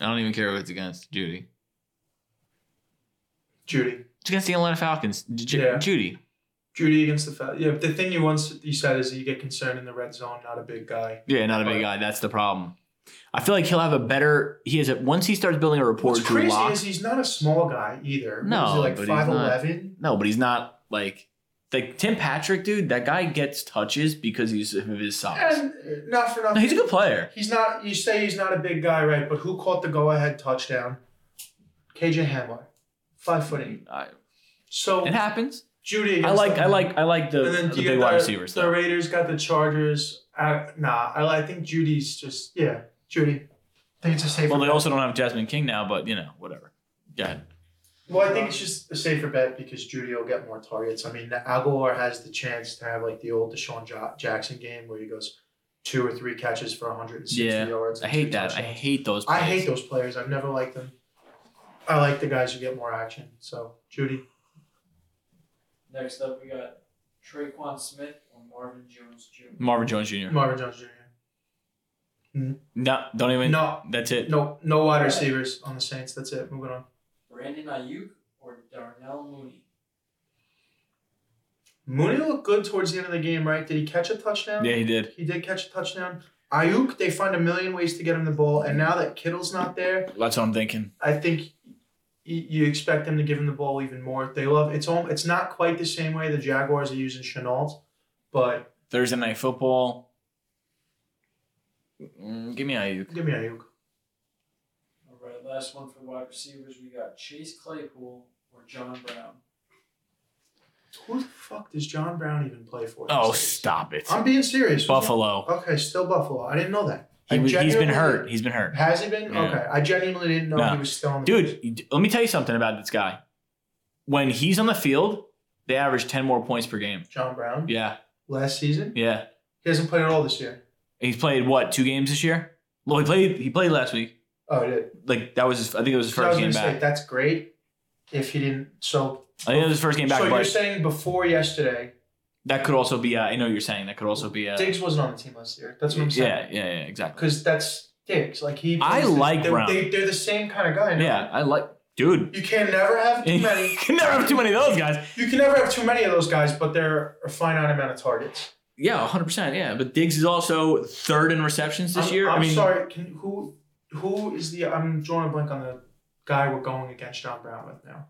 I don't even care who it's against. Jeudy. Jeudy. It's against the Atlanta Falcons. J- Yeah. Jeudy. Jeudy against the Falcons. Yeah, the thing you once you said is that you get concerned in the red zone, not a big guy. Yeah, not a big guy. That's the problem. I feel like he'll have a better. He has a once he starts building a rapport What's crazy lock. is he's not a small guy either. No, is like five eleven. No, but he's not like like Tim Patrick, dude. That guy gets touches because he's of his size. And uh, not for nothing. No, he's a good player. He's not. You say he's not a big guy, right? But who caught the go-ahead touchdown? KJ Hamler, five foot eight. I, So it happens. Jeudy. I like I like I like the, and then the big get wide receivers. The Though. Raiders got the Chargers. Uh, nah, I, I think Jeudy's just yeah, Jeudy. I think it's a safer. Well, they bet. also don't have Jasmine King now, but you know whatever. Go ahead. Well, I think it's just a safer bet because Jeudy will get more targets. I mean, Agholor has the chance to have like the old DeSean Ja- Jackson game where he goes two or three catches for 160 Yeah, yards. I hate two that. I hate those. Players. I hate those players. I've never liked them. I like the guys who get more action. So Jeudy, Next up, we got Tre'Quan Smith or Marvin Jones Jr. Marvin Jones Jr. Marvin Jones Jr. Hmm? No, don't even. No, That's it. no, no wide receivers on the Saints. That's it. Moving on. Brandon Aiyuk or Darnell Mooney. Mooney looked good towards the end of the game, right? Did he catch a touchdown? Yeah, he did. He did catch a touchdown. Aiyuk, they find a million ways to get him the ball, and now that Kittle's not there, That's what I'm thinking. I think you expect them to give him the ball even more. They love it's all. It's not quite the same way the Jaguars are using Shenault, but Thursday night football. Mm, give me Aiyuk. give me Aiyuk. All right, last one for wide receivers, we got Chase Claypool or John Brown. Who the fuck does John Brown even play for? Oh, days? stop it. I'm being serious. Buffalo. Okay, still Buffalo. I didn't know that. He was, he's been hurt. He's been hurt. Has he been? Yeah. Okay, I genuinely didn't know No. he was still on the Dude, you- let me tell you something about this guy. When he's on the field, they average 10 more points per game. John Brown Yeah. last season. Yeah. He hasn't played at all this year. He's played what, two games this year? Well, he played he played last week. Oh, he did. Like that was his I think it was his So I was first game gonna say back. that's great. If he didn't, so I think it was his first game back, so you're but saying before yesterday, that could also be uh, I know what you're saying. That could also be uh, Diggs wasn't on the team last year. That's what I'm saying. Yeah, yeah, yeah, exactly. because that's Diggs. Like he. I plays the- like they're, Brown. They, they're the same kind of guy. no? Yeah, I like dude. You can never have too you many. can never have too many of those guys. You can never have too many of those guys, but they're a finite amount of targets. Yeah, 100%. Yeah, but Diggs is also third in receptions this I'm, year. I'm I mean, sorry. Can who who is the? I'm drawing a blank on the guy we're going against John Brown with now.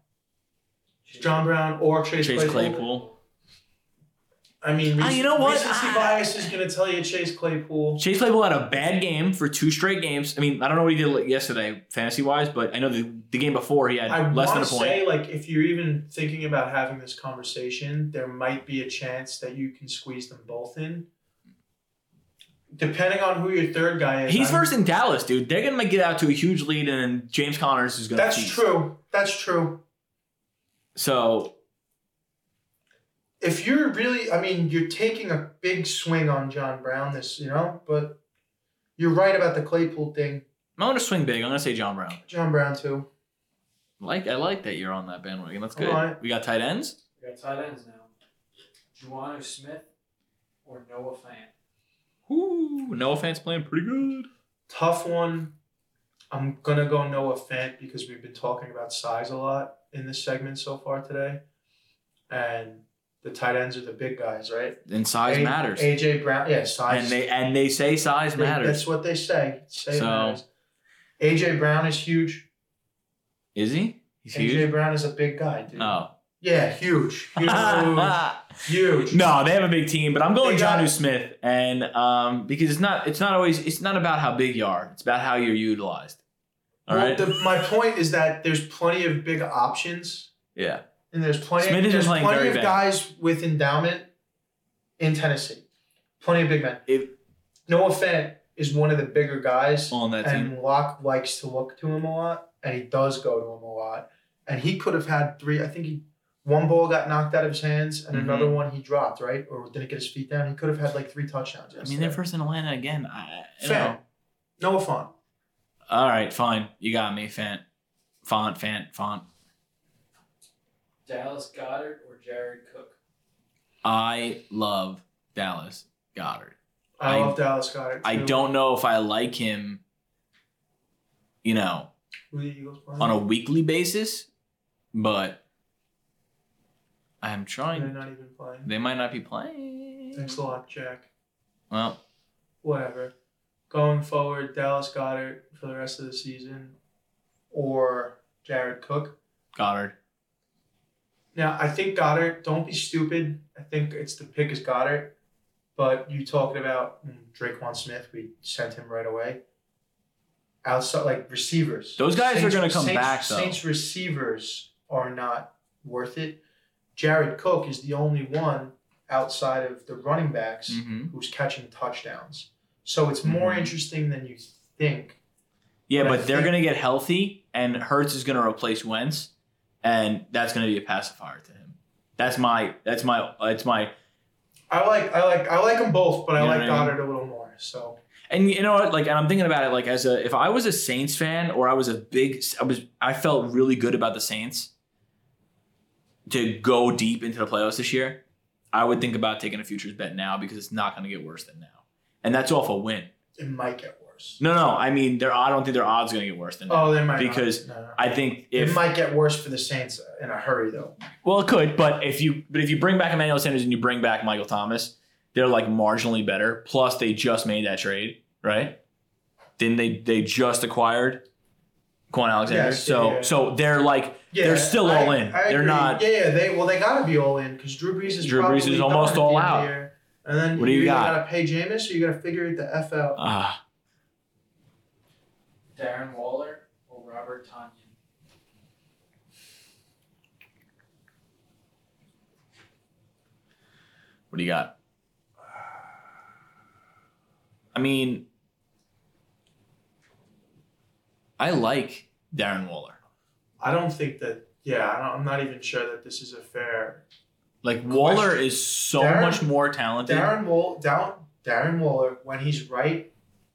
John Brown or Chase, Chase Claypool. Claypool. I mean, Ah, you know what? Recency Ah. bias is going to tell you Chase Claypool. Chase Claypool had a bad game for two straight games. I mean, I don't know what he did yesterday, fantasy wise, but I know the, the game before he had I less than want a to point. say, like, if you're even thinking about having this conversation, there might be a chance that you can squeeze them both in. Depending on who your third guy is. He's I'm- first in Dallas, dude. They're gonna get out to a huge lead, and James Connors is gonna. That's feast. true. That's true. So If you're really, I mean, you're taking a big swing on John Brown this, you know, but you're right about the Claypool thing. I'm gonna swing big. I'm gonna say John Brown. John Brown too. Like I like that you're on that bandwagon. That's good. Alright. We got tight ends. We got tight ends now. Jonnu Smith or Noah Fant. Ooh, no offense, playing pretty good. Tough one. I'm gonna go Noah Fant because we've been talking about size a lot in this segment so far today, and the tight ends are the big guys, right? And size A- matters. AJ Brown, yeah, size. and they and they say size they- matters. That's what they say. Say So- matters. AJ Brown is huge. Is he? He's AJ huge. Brown is a big guy, dude. Oh. Yeah, huge, huge, huge. no, they have a big team, but I'm going got- Smith, and um, because it's not it's not always it's not about how big you are. It's about how you're utilized. All well, right. the, my point is that there's plenty of big options, yeah. And there's plenty. Smith has been there's playing plenty very of bad. guys with endowment in Tennessee. Plenty of big men. If- Noah Fant is one of the bigger guys, On that team. and Lock likes to look to him a lot, and he does go to him a lot. And he could have had three. I think he one ball got knocked out of his hands and Mhm. another one he dropped, right? Or didn't get his feet down. He could have had like three touchdowns. I mean, they're first in Atlanta again. I, you Fan. know. Noah Font. All right, fine. You got me, Fant. Font, Fant, Font. Dallas Goedert or Jared Cook? I love Dallas Goedert. I, I- love Dallas Goedert. I don't know if I like him, you know, Who the Eagles playing? on a weekly basis, but I'm trying. They're trying. not even playing. They might not be playing. Thanks a lot, Jack. Well, Whatever. Going forward, Dallas Goedert for the rest of the season, or Jared Cook. Goedert. Now, I think Goedert, don't be stupid. I think it's the pick is Goedert. But you talking about mm, Tre'Quan Smith, we sent him right away. Outside, like receivers. Those guys are gonna come Saints- back, though. Saints receivers are not worth it. Jared Cook is the only one outside of the running backs hmm who's catching touchdowns. So it's more Mhm. interesting than you think. Yeah, But but they're gonna get healthy, and Hurts is gonna replace Wentz, and that's gonna be a pacifier to him. That's my. That's my. That's my. I like I like I like them both, but I like what I mean? Goedert a little more. So And you know what? Like, and I'm thinking about it. Like, as a if I was a Saints fan, or I was a big, I was, I felt really good about the Saints to go deep into the playoffs this year. I would think about taking a futures bet now because it's not going to get worse than now, and that's off a win. it might get worse. No, no, I mean, their I don't think their odds going to get worse than. Oh, they might. Because No, no. I think it might get worse for the Saints in a hurry though. well, it could, but if you but if you bring back Emmanuel Sanders and you bring back Michael Thomas, they're like marginally better. Plus, they just made that trade, right? Then they they just acquired Kwon Alexander, Yes, so yeah, so they're like Yeah, They're still I- all in. I They're agree. not- Yeah, yeah, they well they gotta be all in because Drew Brees is Drew Brees is almost all end of the out. year. And then What do you either got? gotta pay Jameis or you gotta figure it the f out. ah Darren Waller or Robert Tonyan? what do you got? I mean, I like Darren Waller. I don't think that. Yeah, I don't, I'm not even sure that this is a fair. Like Waller Question. is so Darren- much more talented. Darren Wall, down, Darren Waller when he's right,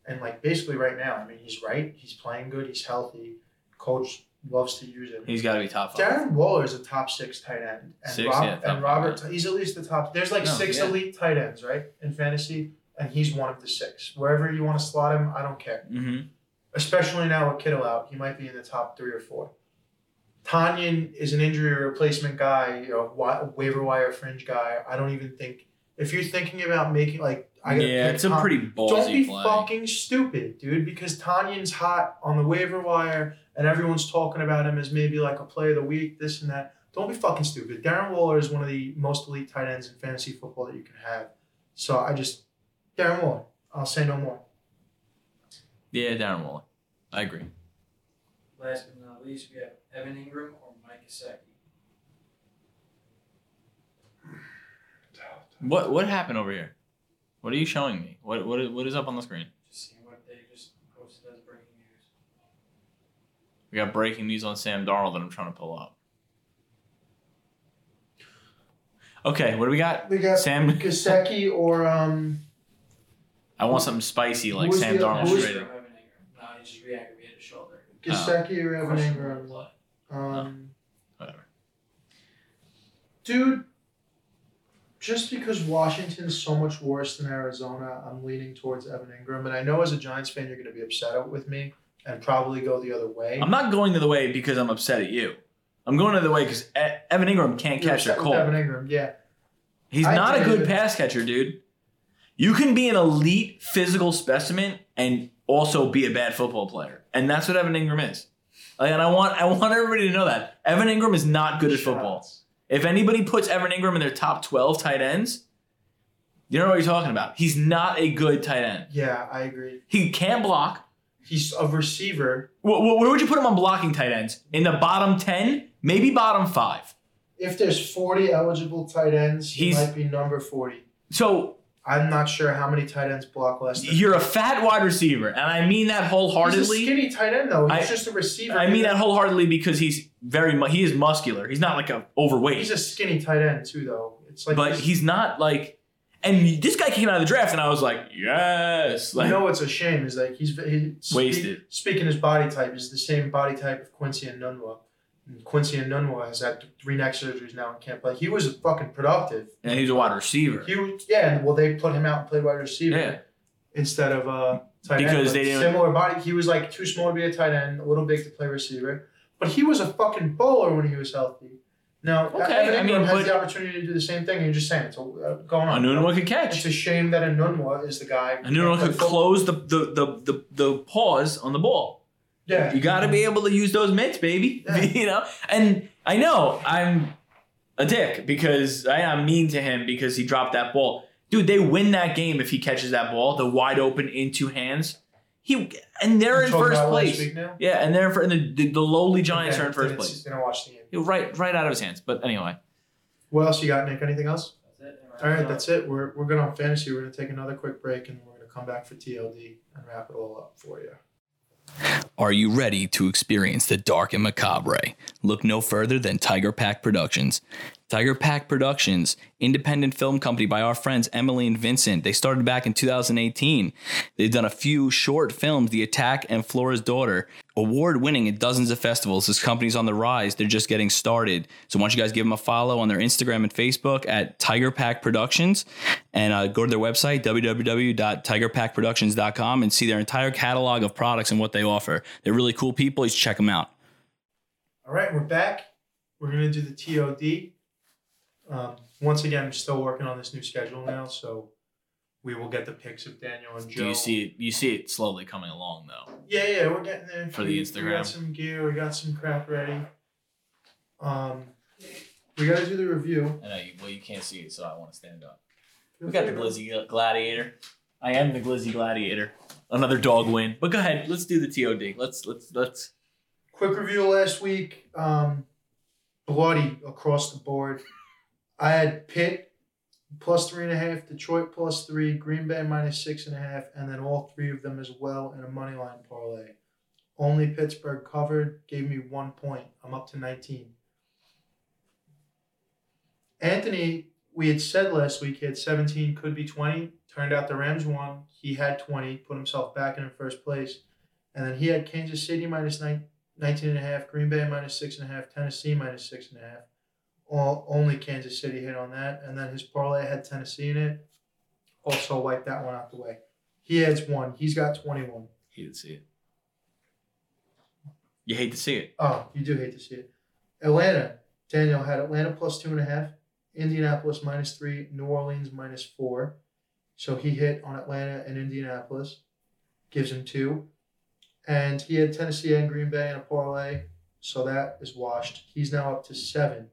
and like basically right now. I mean, he's right. He's playing good. He's healthy. Coach loves to use him. He's got to be top five. Darren Waller is a top six tight end, and, Six, Rob, yeah, and Robert, five. he's at least the top. There's like No, six yeah. elite tight ends, right, in fantasy, and he's one of the six. Wherever you want to slot him, I don't care. Mm-hmm. Especially now with Kittle out, he might be in the top three or four. Tonyan is an injury replacement guy, you know, wa- waiver wire fringe guy. I don't even think if you're thinking about making like I gotta Yeah, pick it's a Tan- pretty don't be play. fucking stupid, dude, because Tonyan's hot on the waiver wire and everyone's talking about him as maybe like a play of the week, this and that. Don't be fucking stupid. Darren Waller is one of the most elite tight ends in fantasy football that you can have. So I just Darren Waller. I'll say no more. Yeah, Darren Waller. I agree. Last but not least, we have Evan Engram or Mike Gesicki. What what happened over here? What are you showing me? What what is, what is up on the screen? Just seeing what they just posted as breaking news. We got breaking news on Sam Darnold that I'm trying to pull up. Okay, what do we got? We got Sam. Gesicki or um I want something spicy like Sam the- Darnold who's- straight Evan up. Engram. No, he just re-aggravated his shoulder. Gesicki or Evan Questionable Engram. play. Um Whatever. Dude, just because Washington's so much worse than Arizona, I'm leaning towards Evan Engram. And I know as a Giants fan, you're going to be upset with me and probably go the other way. I'm not going the way because I'm upset at you. I'm going the way because Evan Engram can't You're catch a cold. Evan Engram, yeah. He's I not a good pass catcher, dude. You can be an elite physical specimen and also be a bad football player, and that's what Evan Engram is. Like, and I want I want everybody to know that Evan Engram is not good at football. If anybody puts Evan Engram in their top 12 tight ends, you don't know what you're talking about. He's not a good tight end. Yeah, I agree. He can't block. He's a receiver. Wh- wh- Where would you put him on blocking tight ends? In the bottom 10? Maybe bottom 5. If there's 40 eligible tight ends, he He's- might be number 40. So I'm not sure how many tight ends block less than you're a fat wide receiver, and I mean that wholeheartedly. He's a skinny tight end, though. He's I- just a receiver. I mean that wholeheartedly because he's very mu- he is muscular. He's not like a overweight, He's a skinny tight end too, though. It's like but this- he's not like. And this guy came out of the draft, and I was like, yes, like you know what's a shame is like he's he, speak- Wasted. speaking his body type is the same body type of Quincy Enunwa. And Quincy Enunwa has had three neck surgeries now and can't play. He was fucking productive. and he's a wide receiver. He was, yeah, well they put him out and played wide receiver Yeah. instead of uh tight end. Because they didn't- similar body. He was like too small to be a tight end, a little big to play receiver. But he was a fucking bowler when he was healthy. Now, Okay, Evan I mean, Engram has the opportunity to do the same thing. And you're just saying it's uh, going on. Enunwa could catch. It's a shame that Enunwa is the guy. Enunwa could football- close the the, the the the pause on the ball. Yeah, You got to be able to use those mitts, baby. Yeah. you know. And I know I'm a dick because I am mean to him because he dropped that ball. Dude, they win that game if he catches that ball, the wide open into hands. He and they're in first place. now? Yeah, and they're in the, the, the lowly Giants Okay, are in first didn't- place. Didn't watch the game. He- Right, right out of his hands. But anyway, What else you got, Nick? Anything else? That's it. All right, that's it. We're we're good on fantasy. We're gonna take another quick break and we're gonna come back for TLD and wrap it all up for you. Are you ready to experience the dark and macabre? Look no further than Tiger Pack Productions. Tiger Pack Productions, independent film company by our friends Emily and Vincent. They started back in 2018. They've done a few short films, The Attack and Flora's Daughter. Award winning at dozens of festivals. This company's on the rise. They're just getting started. So why don't you guys give them a follow on their Instagram and Facebook at Tiger Pack Productions and uh, go to their website, www.tigerpackproductions.com, and see their entire catalog of products and what they offer. They're really cool people. You should check them out. All right, we're back. We're gonna do the TOD. Um, once again, I'm still working on this new schedule now, so we will get the pics of Daniel and Joe. Do you see it? You see it slowly coming along, though. Yeah, yeah, we're getting there. For the We- We Instagram. got some gear. We got some crap ready. Um, we gotta do the review. I know. You, well, you can't see it, so I want to stand up. We got the Glizzy Gladiator. I am the Glizzy Gladiator. Another dog win. But go ahead. Let's do the TOD. Let's let's let's. Quick review last week. Um, bloody across the board. I had Pitt plus three and a half, Detroit plus three, Green Bay minus six and a half, and then all three of them as well in a money line parlay. Only Pittsburgh covered, gave me one point. I'm up to 19. Anthony, we had said last week he had 17, could be 20. Turned out the Rams won. He had 20, put himself back in first place. And then he had Kansas City minus nine, 19 and a half, Green Bay minus six and a half, Tennessee minus six and a half. All, only Kansas City hit on that. And then his parlay had Tennessee in it. Also wiped that one out the way. He has one. He's got 21. Hate to see it. You hate to see it. Oh, you do hate to see it. Atlanta. Daniel had Atlanta plus two and a half, Indianapolis minus three, New Orleans minus four. So he hit on Atlanta and Indianapolis. Gives him two. And he had Tennessee and Green Bay in a parlay. So that is washed. He's now up to seven.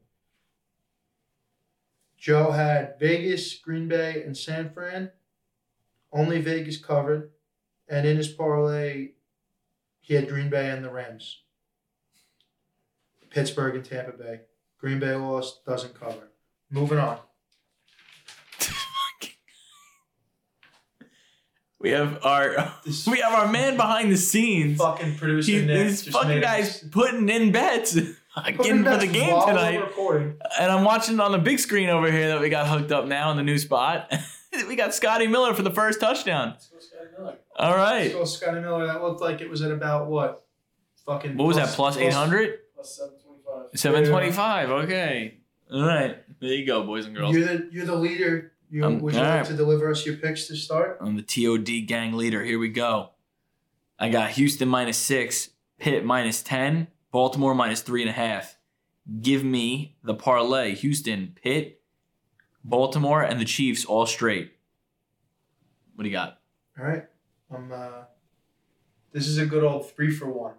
Joe had Vegas, Green Bay, and San Fran. Only Vegas covered. And in his parlay, he had Green Bay and the Rams. Pittsburgh and Tampa Bay. Green Bay lost, doesn't cover. Moving on. We have our This we have our man behind the scenes. fucking producer He, Nick this fucking guy's this- putting in bets putting again for the game tonight. And I'm watching it on the big screen over here that we got hooked up now in the new spot. we got Scotty Miller for the first touchdown. Let's go Scotty Miller. All right. So Scotty Miller, that looked like it was at about what? Fucking. What was that? Plus 800? Plus 725. 725. Okay. All right. There you go, boys and girls. You're the you're the leader. You Um, would you like alright. to deliver us your picks to start? I'm the TOD gang leader. Here we go. I got Houston minus six, Pitt minus 10, Baltimore minus three and a half. Give me the parlay Houston, Pitt, Baltimore, and the Chiefs all straight. What do you got? All right. I'm. Uh, this is a good old three for one.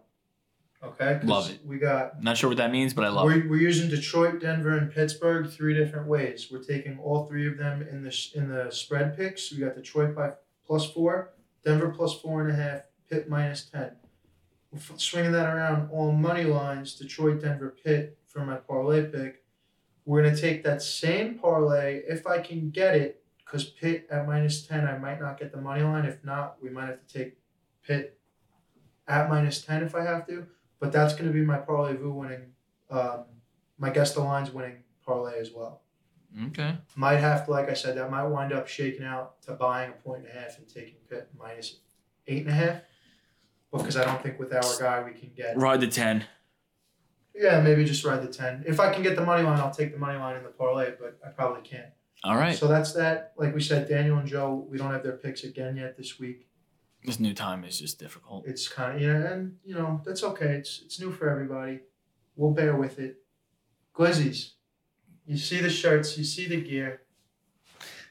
Okay. Love it. We got Not sure what that means, but I love it. We're, we're using Detroit, Denver, and Pittsburgh three different ways. We're taking all three of them in the in the spread picks. We got Detroit by plus four, Denver plus four and a half, Pitt minus ten. Swinging that around all money lines. Detroit, Denver, Pitt for my parlay pick. We're gonna take that same parlay if I can get it, because Pitt at minus ten, I might not get the money line. If not, we might have to take Pitt at minus ten if I have to. But that's going to be my parlay vu winning Um, my guess the line's winning parlay as well. Okay. Might have to, like I said, that might wind up shaking out to buying a point and a half and taking Pitt minus eight and a half. Because I don't think with our guy we can get. Ride the ten. Yeah, maybe just ride the ten. If I can get the money line, I'll take the money line in the parlay, but I probably can't. All right. So that's that. Like we said, Daniel and Joe, we don't have their picks again yet this week. This new time is just difficult. It's kind of yeah, and you know that's okay. It's it's new for everybody. We'll bear with it. Glizzies, you see the shirts, you see the gear.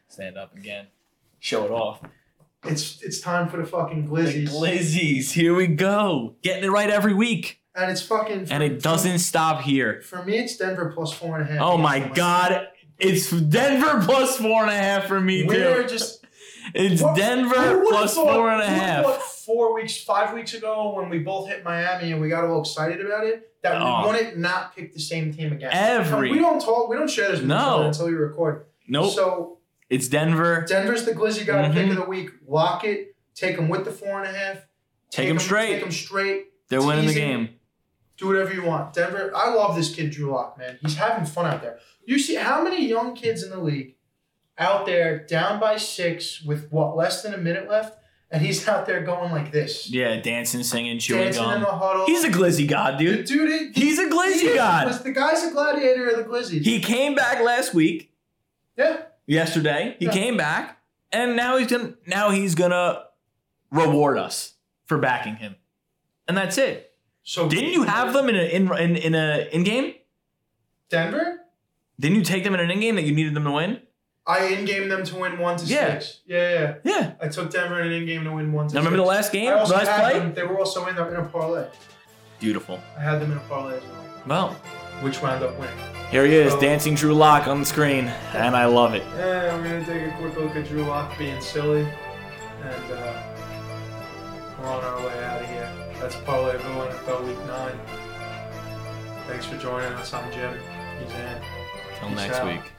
Stand up again. Show it off. It's it's time for the fucking The glizzies, Glizzies. Here we go. Getting it right every week. and it's fucking. And it doesn't stop here. For me, it's Denver plus four and a half. Oh my god. It's Denver plus four and a half for me We're too. just It's What- Denver plus thought- four and a half. thought Four weeks, five weeks ago, when we both hit Miami and we got all excited about it, that Oh. we wouldn't not pick the same team again. Every- we don't talk, we don't share this No. until we record. Nope. So It's Denver. Denver's the glizzy guy pick Mhm. of the week. Lock it. Take them with the four and a half. Take them straight. Take them straight. They're winning the game. Do whatever you want. Denver. I love this kid Drew Lock, man. He's having fun out there. You see how many young kids in the league out there down by six with what less than a minute left, and he's out there going like this, Yeah, dancing, singing, chewing dancing in gum. the huddle. He's a glizzy god, dude. dude. He, He's a glizzy is. god. Was the guy's a gladiator of the glizzy. He came back last week, yeah. Yesterday. He Yeah. came back, and now he's gonna now he's gonna reward us for backing him, and that's it. So Didn't you have them in a in in, in a in game? Denver? Didn't you take them in an in game that you needed them to win? I in game them to win one to Yeah. six. Yeah, yeah. Yeah. I took Denver in an in game to win one to Now remember the last game, last play. them. They were also in, the, in a parlay. Beautiful. I had them in a parlay as well, Well, which wound up winning. Here he is, So- dancing Drew Lock on the screen, and I love it. Yeah, we're gonna take a quick look at Drew Lock being silly, and uh, we're on our way out of here. That's Parlayville NFL Week Nine. Thanks for joining us. I'm Jim. He's Ann. Till next out. week.